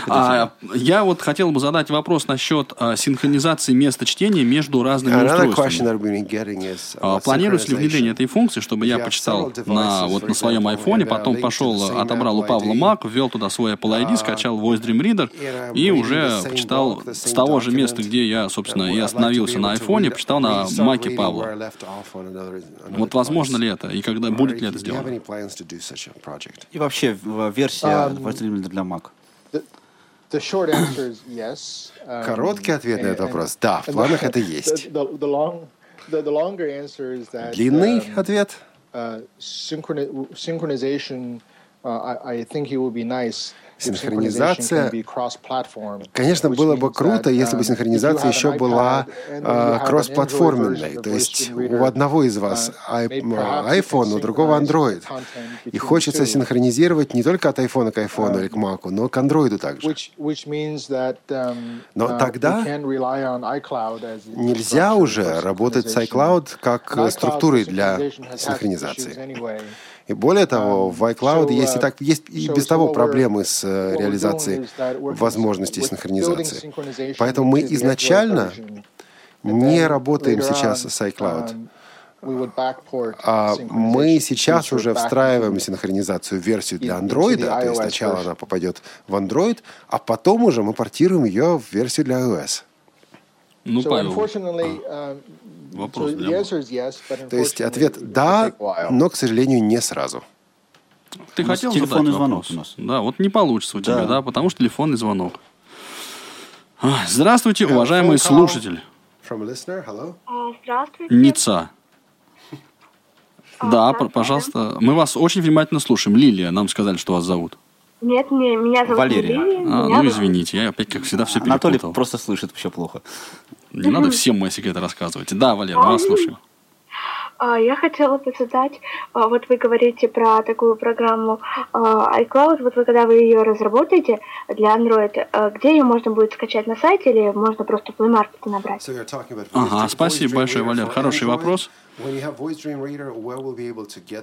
А, я вот хотел бы задать вопрос насчет а, синхронизации места чтения между разными
Another
устройствами. А, Планируется ли внедрение этой функции, чтобы я почитал на, вот, на своем айфоне, потом пошел, отобрал у Павла. Mac, ввел туда свой Apple ID,
Uh,
скачал Voice Dream Reader и уже почитал с того же места, где я, собственно, и остановился на айфоне, почитал на Маке Павла. Вот возможно ли это? И когда будет ли это
have
сделано?
any plans to do such a project?
И вообще версия
Um,
для Mac.
The, the short answer is yes. Um,
Короткий ответ на этот вопрос – да, в планах это есть.
The, the, the long, the, the longer answer is that
Длинный
um,
ответ
uh, synchroni- synchronization. Uh, I, I think it would be nice.
Синхронизация- Конечно, было бы круто, если бы
um,
синхронизация еще была а, кроссплатформенной. То есть у одного из вас
uh,
iPhone, у другого Android. И хочется синхронизировать не только от iPhone к iPhone или к Mac, но к Android также.
Um,
Но
uh,
тогда Нельзя уже работать с iCloud как э, структурой для синхронизации. И более того, в iCloud есть и
uh,
так есть и без того проблемы с э, реализацией возможностей синхронизации. Поэтому мы изначально не работаем сейчас с iCloud.
um,
А мы сейчас уже встраиваем синхронизацию в версию для Android, то есть сначала она попадет в Android, а потом уже мы портируем ее в версию для iOS.
Ну, Павел, вопрос для
То есть ответ «да», но, к сожалению, не сразу.
Ты хотел
телефонный звонок у нас.
Да, вот не получится у тебя,
Да.
да, потому что телефонный звонок. А, Здравствуйте, уважаемый слушатель.
А, Здравствуйте.
Ница. Да, п- пожалуйста. Мы вас очень внимательно слушаем. Лилия, нам сказали, что вас зовут.
Нет, не, меня зовут
Валерия.
Лилия.
А,
меня
ну,
зовут-
извините, я опять, как всегда, все
Анатолий
перепутал.
просто слышит вообще плохо.
Не надо всем мои секреты рассказывать. Да, Валер, мы вас слушаем.
А, Я хотела бы задать, а, вот вы говорите про такую программу а, iCloud, вот вы когда вы ее разработаете для Android, а, где ее можно будет скачать на сайте или можно просто в Play Market набрать?
Ага, спасибо большое, Валер. Хороший вопрос.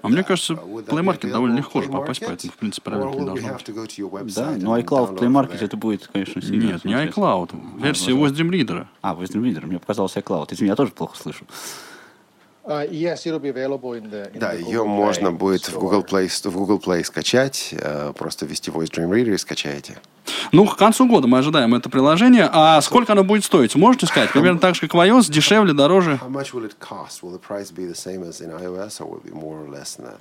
А мне кажется,
Uh,
Play Market довольно легко же попасть, поэтому, в принципе, проверки не должно быть.
Да,
and
ну iCloud в Play Market это будет, конечно, сильно
Нет, не iCloud. Версия
возможно.
Voice Dream Reader.
А, вы Reader. Мне показалось iCloud. Извини, я тоже плохо слышу.
Да, ее можно будет в. Google Play, в Google Play скачать, э, просто ввести Voice Dream Reader и скачаете.
Ну, к концу года мы ожидаем это приложение. А сколько оно будет стоить? Можете сказать? Примерно так же, как в iOS, дешевле, дороже?
How much will it cost? Will the price be the same as in iOS or will it be more or less than that?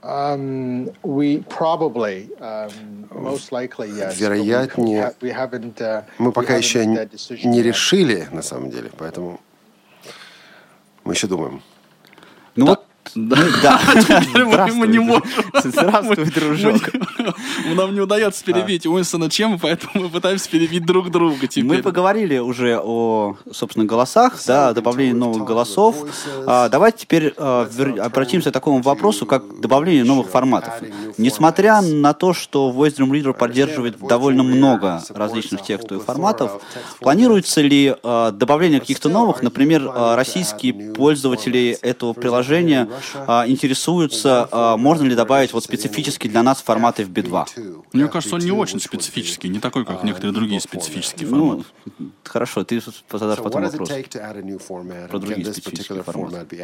Um, we probably, um, most likely, yes.
Вероятнее,
ha- we haven't, uh,
Мы пока еще не решили, на самом деле, поэтому мы еще думаем.
Ну вот,
Да.
да.
Теперь мы- не можем.
Здравствуй, дружок.
Нам не удается перебить Уинстона Чема, поэтому мы пытаемся перебить друг друга теперь.
Мы поговорили уже о, собственно, голосах, да, о добавлении новых голосов. А, давайте теперь а, обратимся к такому вопросу, как добавление новых форматов. Несмотря на то, что Voice Dream Reader поддерживает довольно много различных текстовых форматов, планируется ли а, добавление каких-то новых, например, а, российские пользователи этого приложения а, интересуются, а, можно ли добавить вот специфически для нас форматы в B2?
Мне кажется, он не очень специфический, не такой, как некоторые другие специфические
Ну,
форматы.
хорошо, ты задашь потом вопрос. Про другие специфические форматы.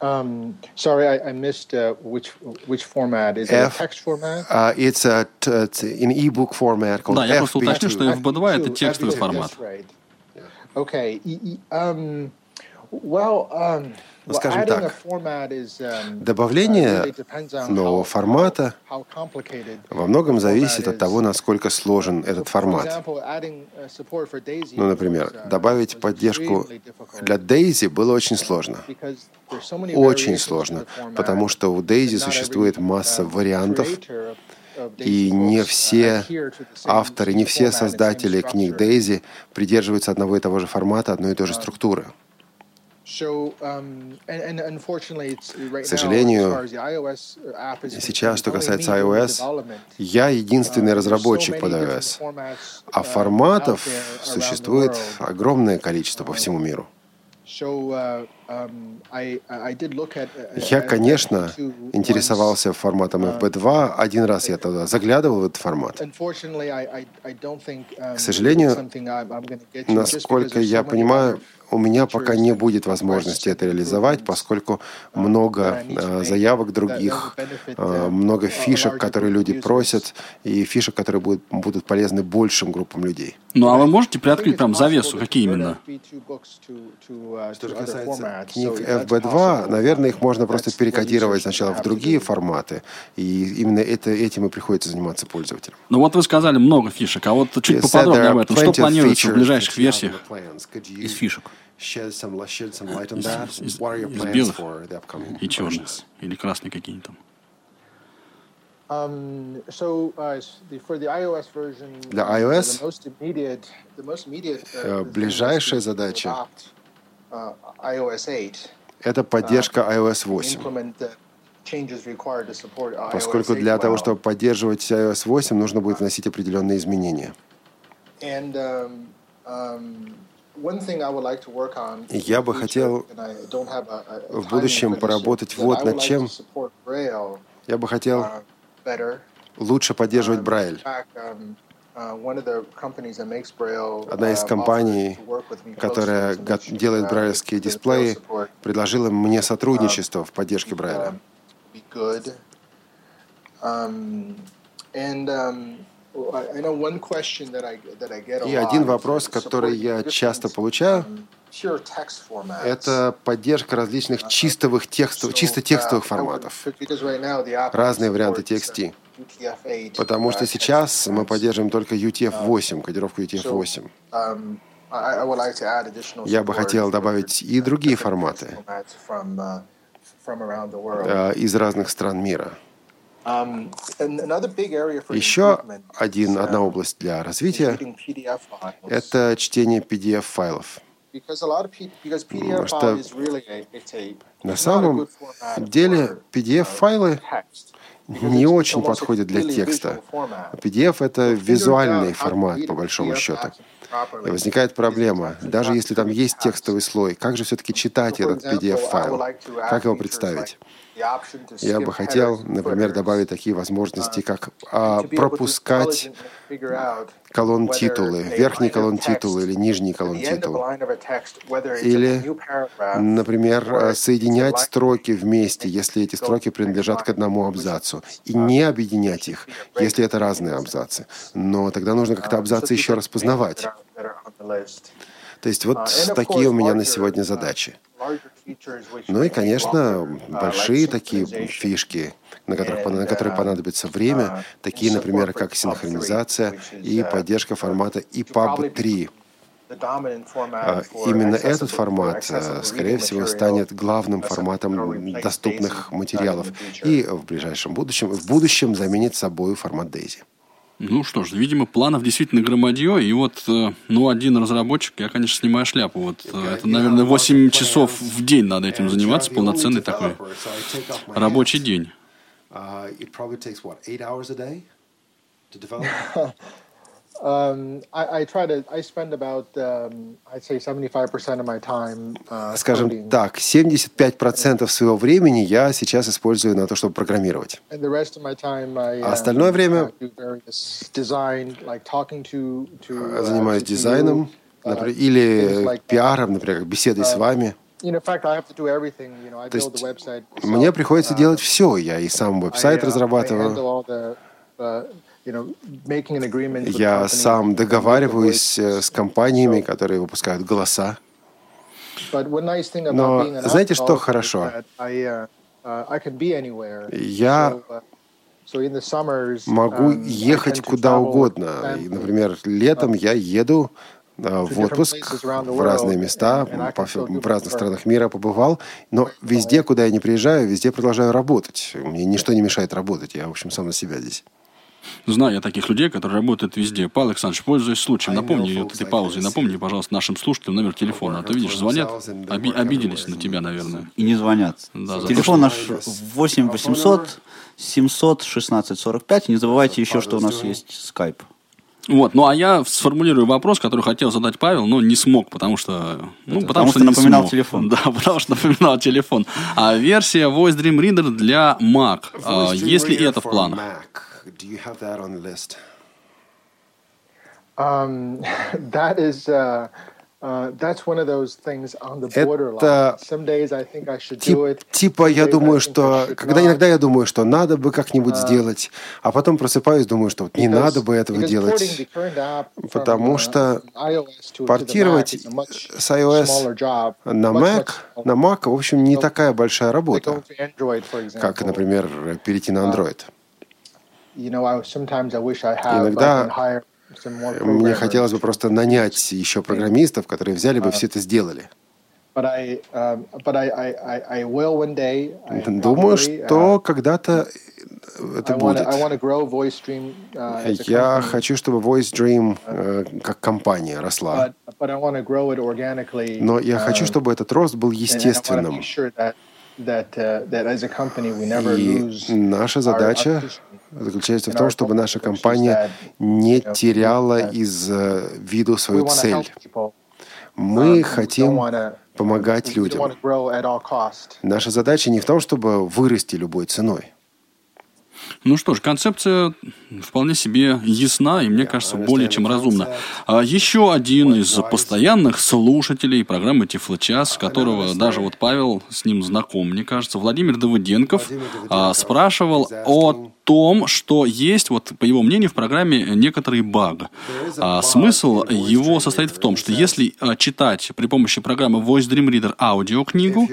Um, sorry, I, I missed uh, which which format. Is it a text format?
Uh, it's a t- it's in ebook format called
Да, я просто уточню,
FB2.
что FB2 это
FB2,
текстовый
FB2,
формат.
Okay. e- e- Um, well, um, well,
скажем
adding a
так,
um,
добавление
uh,
нового формата во многом зависит от того, насколько сложен этот формат.
uh,
Ну, например,
uh,
добавить поддержку для Daisy было очень сложно. Очень сложно, потому что у Daisy существует масса вариантов, и не все авторы, не все создатели книг. Daisy придерживаются одного и того же формата, одной и той же структуры. К сожалению, сейчас, что касается iOS, я единственный
Uh,
разработчик под iOS, а
uh,
форматов существует огромное количество по всему миру.
Uh, um, uh,
Я, конечно,
FB2
интересовался форматом FB2. Один раз я туда заглядывал в этот формат.
Unfortunately, I, I, I don't think, um,
К сожалению, Насколько я понимаю, у меня пока не будет возможности это реализовать, поскольку много э, заявок других, э, много фишек, которые люди просят, и фишек, которые будут, будут полезны большим группам людей.
Ну, а вы можете приоткрыть прям завесу, какие именно?
Что же касается книг FB2, наверное, их можно просто перекодировать сначала в другие форматы, и именно это, этим и приходится заниматься пользователям.
Ну вот вы сказали много фишек, а вот чуть
You said
поподробнее об этом. Что планируется в ближайших версиях?
Из фишек.
Из- белых и черных, или красные какие-нибудь там.
Um, so uh, s- the, for the iOS version,
Для iOS,
the most immediate, the most immediate, uh,
э, ближайшая задача это поддержка iOS
and
8.
implement the changes required to support iOS
Поскольку
8
для того, чтобы поддерживать iOS 8, нужно будет вносить определенные изменения.
Um, um,
я бы хотел в будущем поработать вот над чем. Я бы хотел
uh,
лучше поддерживать Брайль.
Um, uh,
Одна из
uh,
компаний, которая делает
uh,
брайлевские дисплеи, предложила мне сотрудничество в поддержке Брайля.
Um, um,
И один вопрос, который я часто получаю, это поддержка различных чистовых текстов, чисто текстовых форматов. Разные варианты TXT. Потому что сейчас мы поддерживаем только UTF-8, кодировку UTF-8. Я бы хотел добавить и другие форматы э, из разных стран мира. Еще один, одна область для развития – это чтение PDF-файлов. Потому что на самом деле PDF-файлы не очень подходят для текста. PDF — это визуальный формат, по большому счету. И возникает проблема, даже если там есть текстовый слой, как же все-таки читать этот PDF-файл? Как его представить? Я бы хотел, например, добавить такие возможности, как а, пропускать колонн титулы, верхний колонн титулы или нижний колонн титул. Или, например, соединять строки вместе, если эти строки принадлежат к одному абзацу, и не объединять их, если это разные абзацы. Но тогда нужно как-то абзацы еще распознавать. То есть вот такие у меня на сегодня задачи. Ну и, конечно, большие такие фишки, на, которых, на которые понадобится время, такие, например, как синхронизация и поддержка формата EPUB 3. А, именно этот формат, э, скорее всего, станет главным форматом доступных материалов и в ближайшем будущем, в будущем заменит собой формат DAISY.
Ну что ж, видимо, планов действительно громадье. И вот, э, ну, один разработчик, я, конечно, снимаю шляпу. Вот э, это, наверное, 8 часов в день надо этим заниматься, полноценный такой рабочий день.
Um, I, I try to. I spend about, um, I'd say, 75% of my time. Uh,
Скажем так, 75% своего времени я сейчас использую на то, чтобы программировать.
And the rest of my time, I,
а остальное время
design, like talking to, to,
занимаюсь дизайном например, или like пиаром, например, беседой с вами. То есть мне приходится делать все. Я и сам веб-сайт разрабатываю. Я сам договариваюсь э, с компаниями, которые выпускают голоса. Но знаете, что хорошо?
Uh, uh,
Я uh, могу um, ехать куда угодно. И, например, летом я еду э, в отпуск в разные места, по, в разных странах мира побывал, но везде, куда я не приезжаю, везде продолжаю работать. Мне ничто не мешает работать. Я, в общем, сам на себя здесь.
Знаю я таких людей, которые работают везде. Павел Александрович, пользуясь случаем, напомни вот этой паузой, напомни, пожалуйста, нашим слушателям номер телефона. А то видишь, звонят, оби- обиделись на тебя, наверное.
И не звонят. Да, Телефон наш 8 800 700 16 45. Не забывайте еще, что у нас есть скайп.
Вот, ну а я сформулирую вопрос, который хотел задать Павел, но не смог, потому что... Ну,
потому, потому что, что напоминал смог. телефон.
Да, потому что напоминал телефон. А версия Voice Dream Reader для Mac, а, есть ли это в планах?
Do you have that on the list?
Um, that is. Uh, uh, that's one of those things on the borderline. Some days I think I should do it.
Типа я думаю, что когда иногда я думаю, что надо бы как-нибудь uh, сделать, а потом просыпаюсь, думаю, что вот не надо бы этого делать, потому uh, что портировать с iOS на Mac, на Mac, в общем, не такая большая работа, как, например, перейти на Android. Иногда мне хотелось бы просто нанять еще программистов, которые взяли бы все это сделали. Думаю, что когда-то это будет. Я хочу, чтобы Voice Dream как компания росла. Но я хочу, чтобы этот рост был естественным. И наша задача заключается в том, чтобы наша компания не теряла из э, виду свою цель. Мы хотим помогать людям. Наша задача не в том, чтобы вырасти любой ценой.
Ну что ж, концепция вполне себе ясна и, мне кажется, более чем разумна. А еще один из постоянных слушателей программы Тифлочас, которого даже вот Павел с ним знаком, мне кажется, Владимир Давыденков, а, спрашивал о том, что есть, вот по его мнению, в программе некоторый баг. А, смысл его состоит в том, что если а, читать при помощи программы Voice Dream Reader аудиокнигу,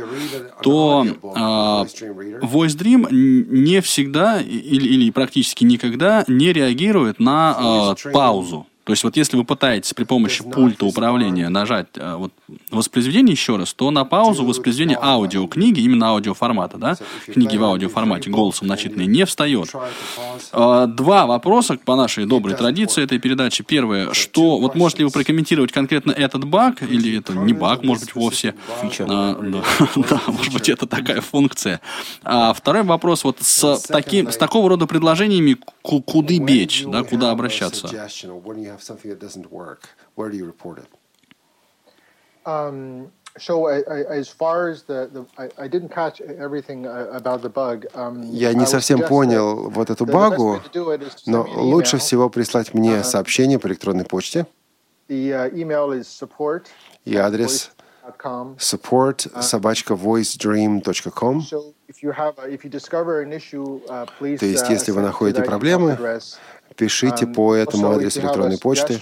то а, Voice Dream не всегда или, или практически никогда не реагирует на а, паузу. То есть вот если вы пытаетесь при помощи пульта управления нажать э, вот, воспроизведение еще раз, то на паузу воспроизведение аудиокниги, именно аудиоформата, да, книги в аудиоформате, голосом начитанные, не встает. А, два вопроса по нашей доброй традиции этой передачи. Первое, что, вот можете ли вы прокомментировать конкретно этот баг, или это не баг, может быть, вовсе? А, да, да, может быть, это такая функция. А второй вопрос, вот с, таким, с такого рода предложениями куда бечь, да, куда обращаться?
Have something that doesn't work, where do you report it?
Um, so I, I, as far as the, the I, I didn't catch everything about the bug. Um,
Я не совсем понял вот эту багу, но лучше всего прислать мне сообщение по электронной почте.
The uh, email is support.
И адрес support собачка voicedream.com. То есть, если вы находите проблемы, пишите по этому адресу электронной почты.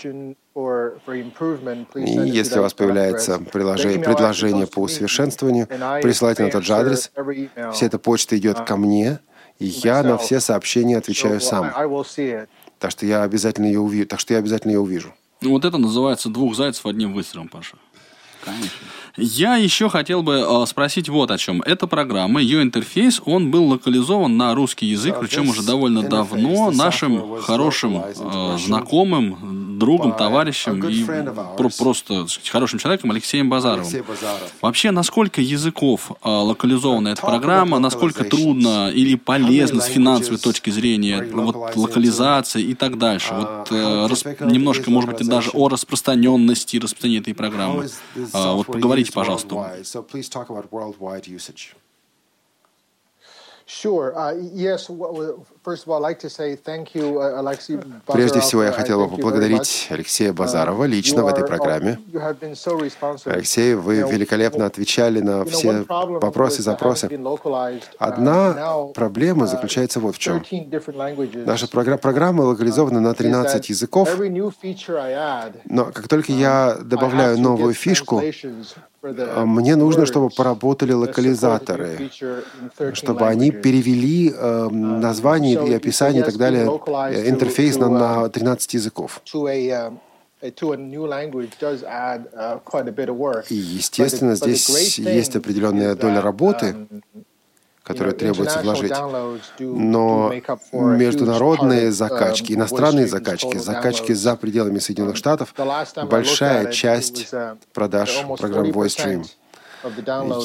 И если у вас появляется предложение, предложение по усовершенствованию, присылайте на тот же адрес. Вся эта почта идет ко мне, и я на все сообщения отвечаю сам. Так что я обязательно ее увижу. Так что я обязательно ее увижу.
Ну, вот это называется двух зайцев одним выстрелом, Паша. Конечно. Я еще хотел бы э, спросить вот о чем. Эта программа, ее интерфейс, он был локализован на русский язык, причем уже довольно давно нашим хорошим э, знакомым, другом, товарищем и про просто хорошим человеком Алексеем Базаровым. Вообще, насколько языков э, локализована эта программа, насколько трудно или полезно с финансовой точки зрения вот, локализация и так дальше. Вот э, рас, немножко, может быть, даже о распространенности распространения этой программы. Э, вот поговорить Поговорите, пожалуйста.
Прежде всего, я хотел бы поблагодарить Алексея uh, Базарова лично в этой программе. Алексей, вы великолепно отвечали на все вопросы и запросы. Одна проблема uh, заключается вот в чем. Наша программа локализована на 13 языков, но как только я добавляю новую фишку, мне нужно, чтобы поработали локализаторы, чтобы они перевели э, название и описание и так далее, э, интерфейс на, на 13 языков. И, естественно, здесь есть определенная доля работы, которые требуется вложить. Но международные закачки, иностранные закачки, закачки за пределами Соединенных Штатов, большая часть uh, продаж программ VoiceStream.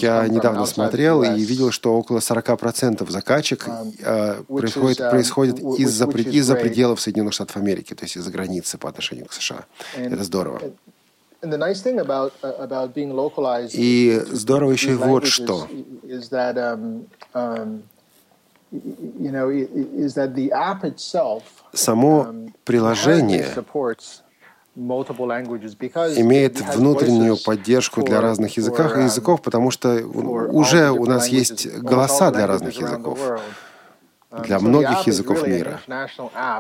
Я недавно смотрел и видел, что около 40% закачек э, происходит, uh, происходит из-за из пределов Соединенных Штатов Америки, то есть из-за границы по отношению к США. Это здорово.
Uh,
и здорово еще и вот что. Само приложение имеет внутреннюю поддержку для разных языков, um, языков, потому что уже у нас есть голоса для разных языков для многих языков мира.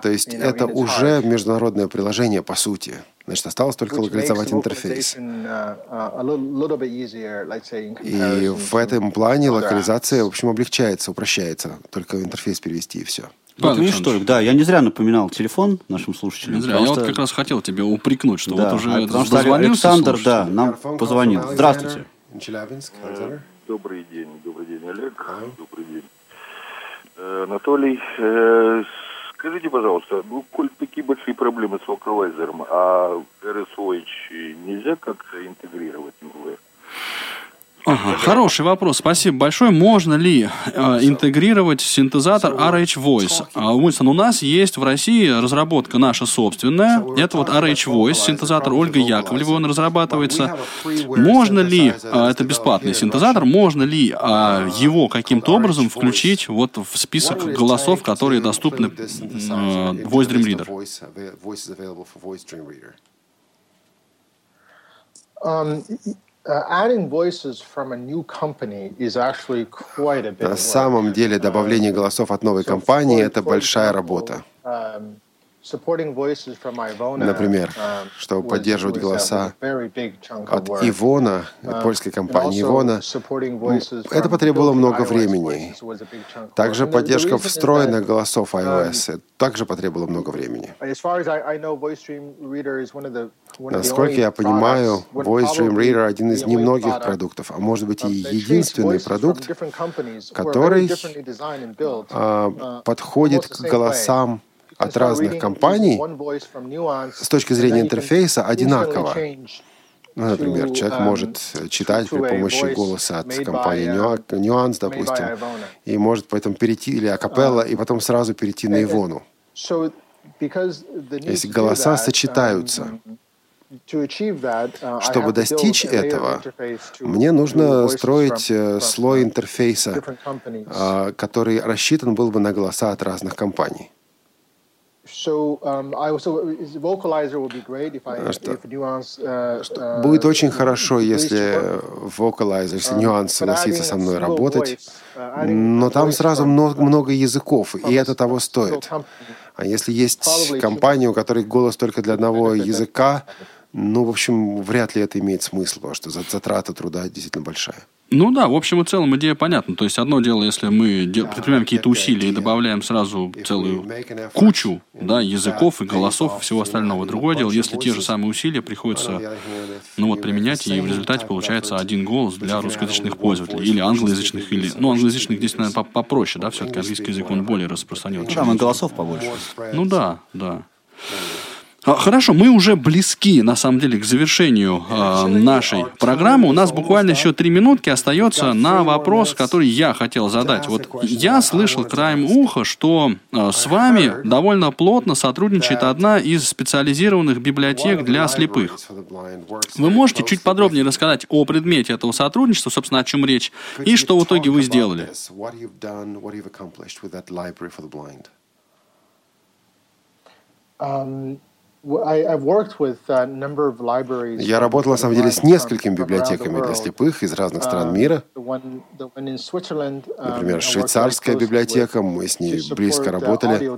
То есть это уже международное приложение по сути. Значит, осталось только локализовать интерфейс. И в этом плане локализация, в общем, облегчается, упрощается. Только интерфейс перевести и все.
Вот видишь, Толик, да, я не зря напоминал телефон нашим слушателям.
Не зря, я что... вот как раз хотел тебя упрекнуть, что да, вот уже
потому что Александр, да, нам позвонил. Здравствуйте.
Добрый день, добрый день, Олег. Добрый день. Э, Анатолий, э, скажите, пожалуйста, ну, коль такие большие проблемы с локалайзером, а RSOH нельзя как-то интегрировать в
Ага, хороший вопрос, спасибо большое. Можно ли э, интегрировать синтезатор RH Voice? А, Уинстон, у нас есть в России разработка наша собственная. Это вот RH Voice, синтезатор Ольга Яковлева, он разрабатывается. Можно ли, э, это бесплатный синтезатор, можно ли э, его каким-то образом включить вот в список голосов, которые доступны э, Voice Dream Reader?
Um, На самом деле добавление голосов от новой компании – это большая работа. Um, Например, um, чтобы поддерживать голоса от Ивона, польской компании Ивона, это потребовало много времени. Также поддержка встроенных голосов iOS также потребовало много времени. Насколько я понимаю, Voice Dream Reader один из немногих продуктов, а может быть и единственный продукт, который а, подходит к голосам от разных компаний с точки зрения интерфейса одинаково. Ну, например, человек может читать при помощи голоса от компании Nuance, допустим, и может поэтому перейти, или Акапелла, и потом сразу перейти на Ивону. Если голоса сочетаются, чтобы достичь этого, мне нужно строить э, слой интерфейса, а, который рассчитан был бы на голоса от разных компаний. Будет очень хорошо, если Vocalizer, если um, нюанс согласится со мной работать, uh, но там сразу много, много языков, и это того стоит. А если есть компания, у которой голос только для одного языка, ну, в общем, вряд ли это имеет смысл, потому что затрата труда действительно большая.
Ну да, в общем и целом идея понятна. То есть одно дело, если мы предпринимаем какие-то усилия и добавляем сразу целую кучу да, языков и голосов и всего остального. Другое дело, если те же самые усилия приходится ну, вот, применять, и в результате получается один голос для русскоязычных пользователей или англоязычных, или... Ну, англоязычных здесь, наверное, попроще, да, все-таки английский язык, он более распространен.
Ну, там и голосов побольше.
Ну да, да. А, хорошо, мы уже близки, на самом деле, к завершению э, нашей программы. У нас буквально еще три минутки остается на вопрос, который я хотел задать. Вот я слышал краем уха, что э, с вами довольно плотно сотрудничает одна из специализированных библиотек для слепых. Вы можете чуть подробнее рассказать о предмете этого сотрудничества, собственно, о чем речь, и что в итоге вы сделали?
Um, я работал, на самом деле, с несколькими библиотеками для слепых из разных стран мира. Например, швейцарская библиотека, мы с ней близко работали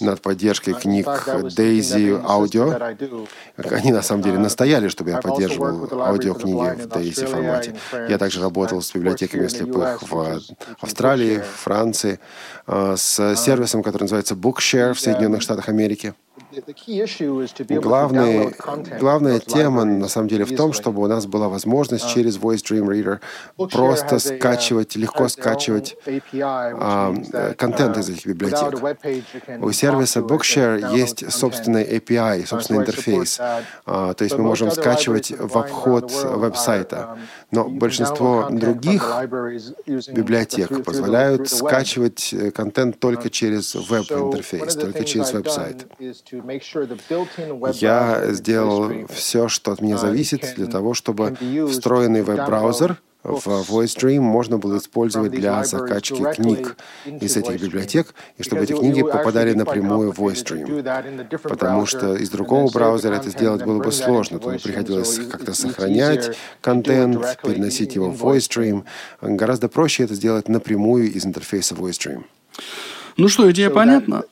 над поддержкой книг Daisy Audio. Они, на самом деле, настояли, чтобы я поддерживал аудиокниги в Daisy формате. Я также работал с библиотеками слепых в Австралии, Франции, с сервисом, который называется Bookshare в Соединенных Штатах Америки. Главный, главная тема, на самом деле, в том, чтобы у нас была возможность uh, через Voice Dream Reader просто скачивать, легко скачивать а, контент из этих библиотек. У сервиса Bookshare есть собственный API, собственный интерфейс. А, то есть мы можем скачивать в обход веб-сайта. Um, Но большинство других библиотек позволяют скачивать э, контент только через веб-интерфейс, только через веб-сайт. Я сделал все, что от меня зависит, для того, чтобы встроенный веб-браузер в VoiceStream можно было использовать для закачки книг из этих библиотек, и чтобы эти книги попадали напрямую в VoiceStream. Потому что из другого браузера это сделать было бы сложно. Туда приходилось как-то сохранять контент, переносить его в VoiceStream. Гораздо проще это сделать напрямую из интерфейса VoiceStream.
Ну что, идея понятна?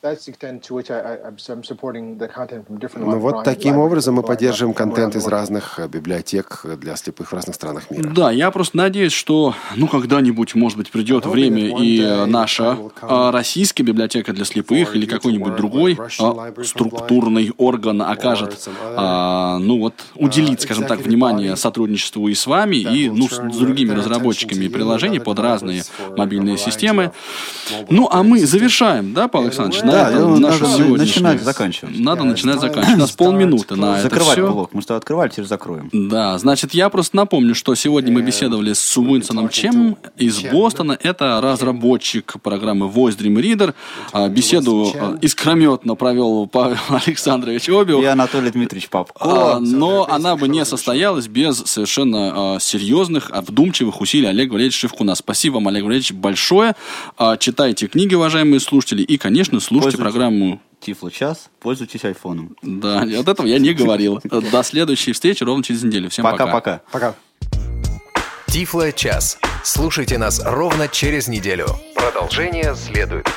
Ну вот таким образом мы поддерживаем контент из разных э, библиотек для слепых в разных странах мира.
Да, я просто надеюсь, что ну когда-нибудь, может быть, придет время, и наша а, российская библиотека для слепых или какой-нибудь другой а, структурный орган окажет, а, ну вот, uh, уделит, скажем так, внимание сотрудничеству и с вами, и ну, с другими разработчиками приложений под разные мобильные системы. Ну, а мы завершим завершаем, да, Павел Александрович?
Да,
на
ну,
нашу
надо
сегодняшнюю-
начинать заканчивать.
Надо начинать заканчивать. У нас полминуты на это
Закрывать блок. Мы тобой открывали, теперь закроем.
Да, значит, я просто напомню, что сегодня мы беседовали с Уинсоном Чем из Бостона. Это разработчик программы Voice Dream Reader. А, Беседу а, искрометно провел Павел Александрович Обиух.
И Анатолий Дмитриевич Папко.
А, Но она бы не состоялась без совершенно а, серьезных, вдумчивых усилий Олега Валерьевича Шевкуна. Спасибо вам, Олег Валерьевич, большое. Читайте книги, уважаемые слушатели, и, конечно, слушайте
Пользуйтесь.
программу
Тифло час, пользуйтесь айфоном.
да, от этого я не говорил. До следующей встречи ровно через неделю. Всем пока.
Пока-пока.
Пока.
Тифло час. Слушайте нас ровно через неделю. Продолжение следует.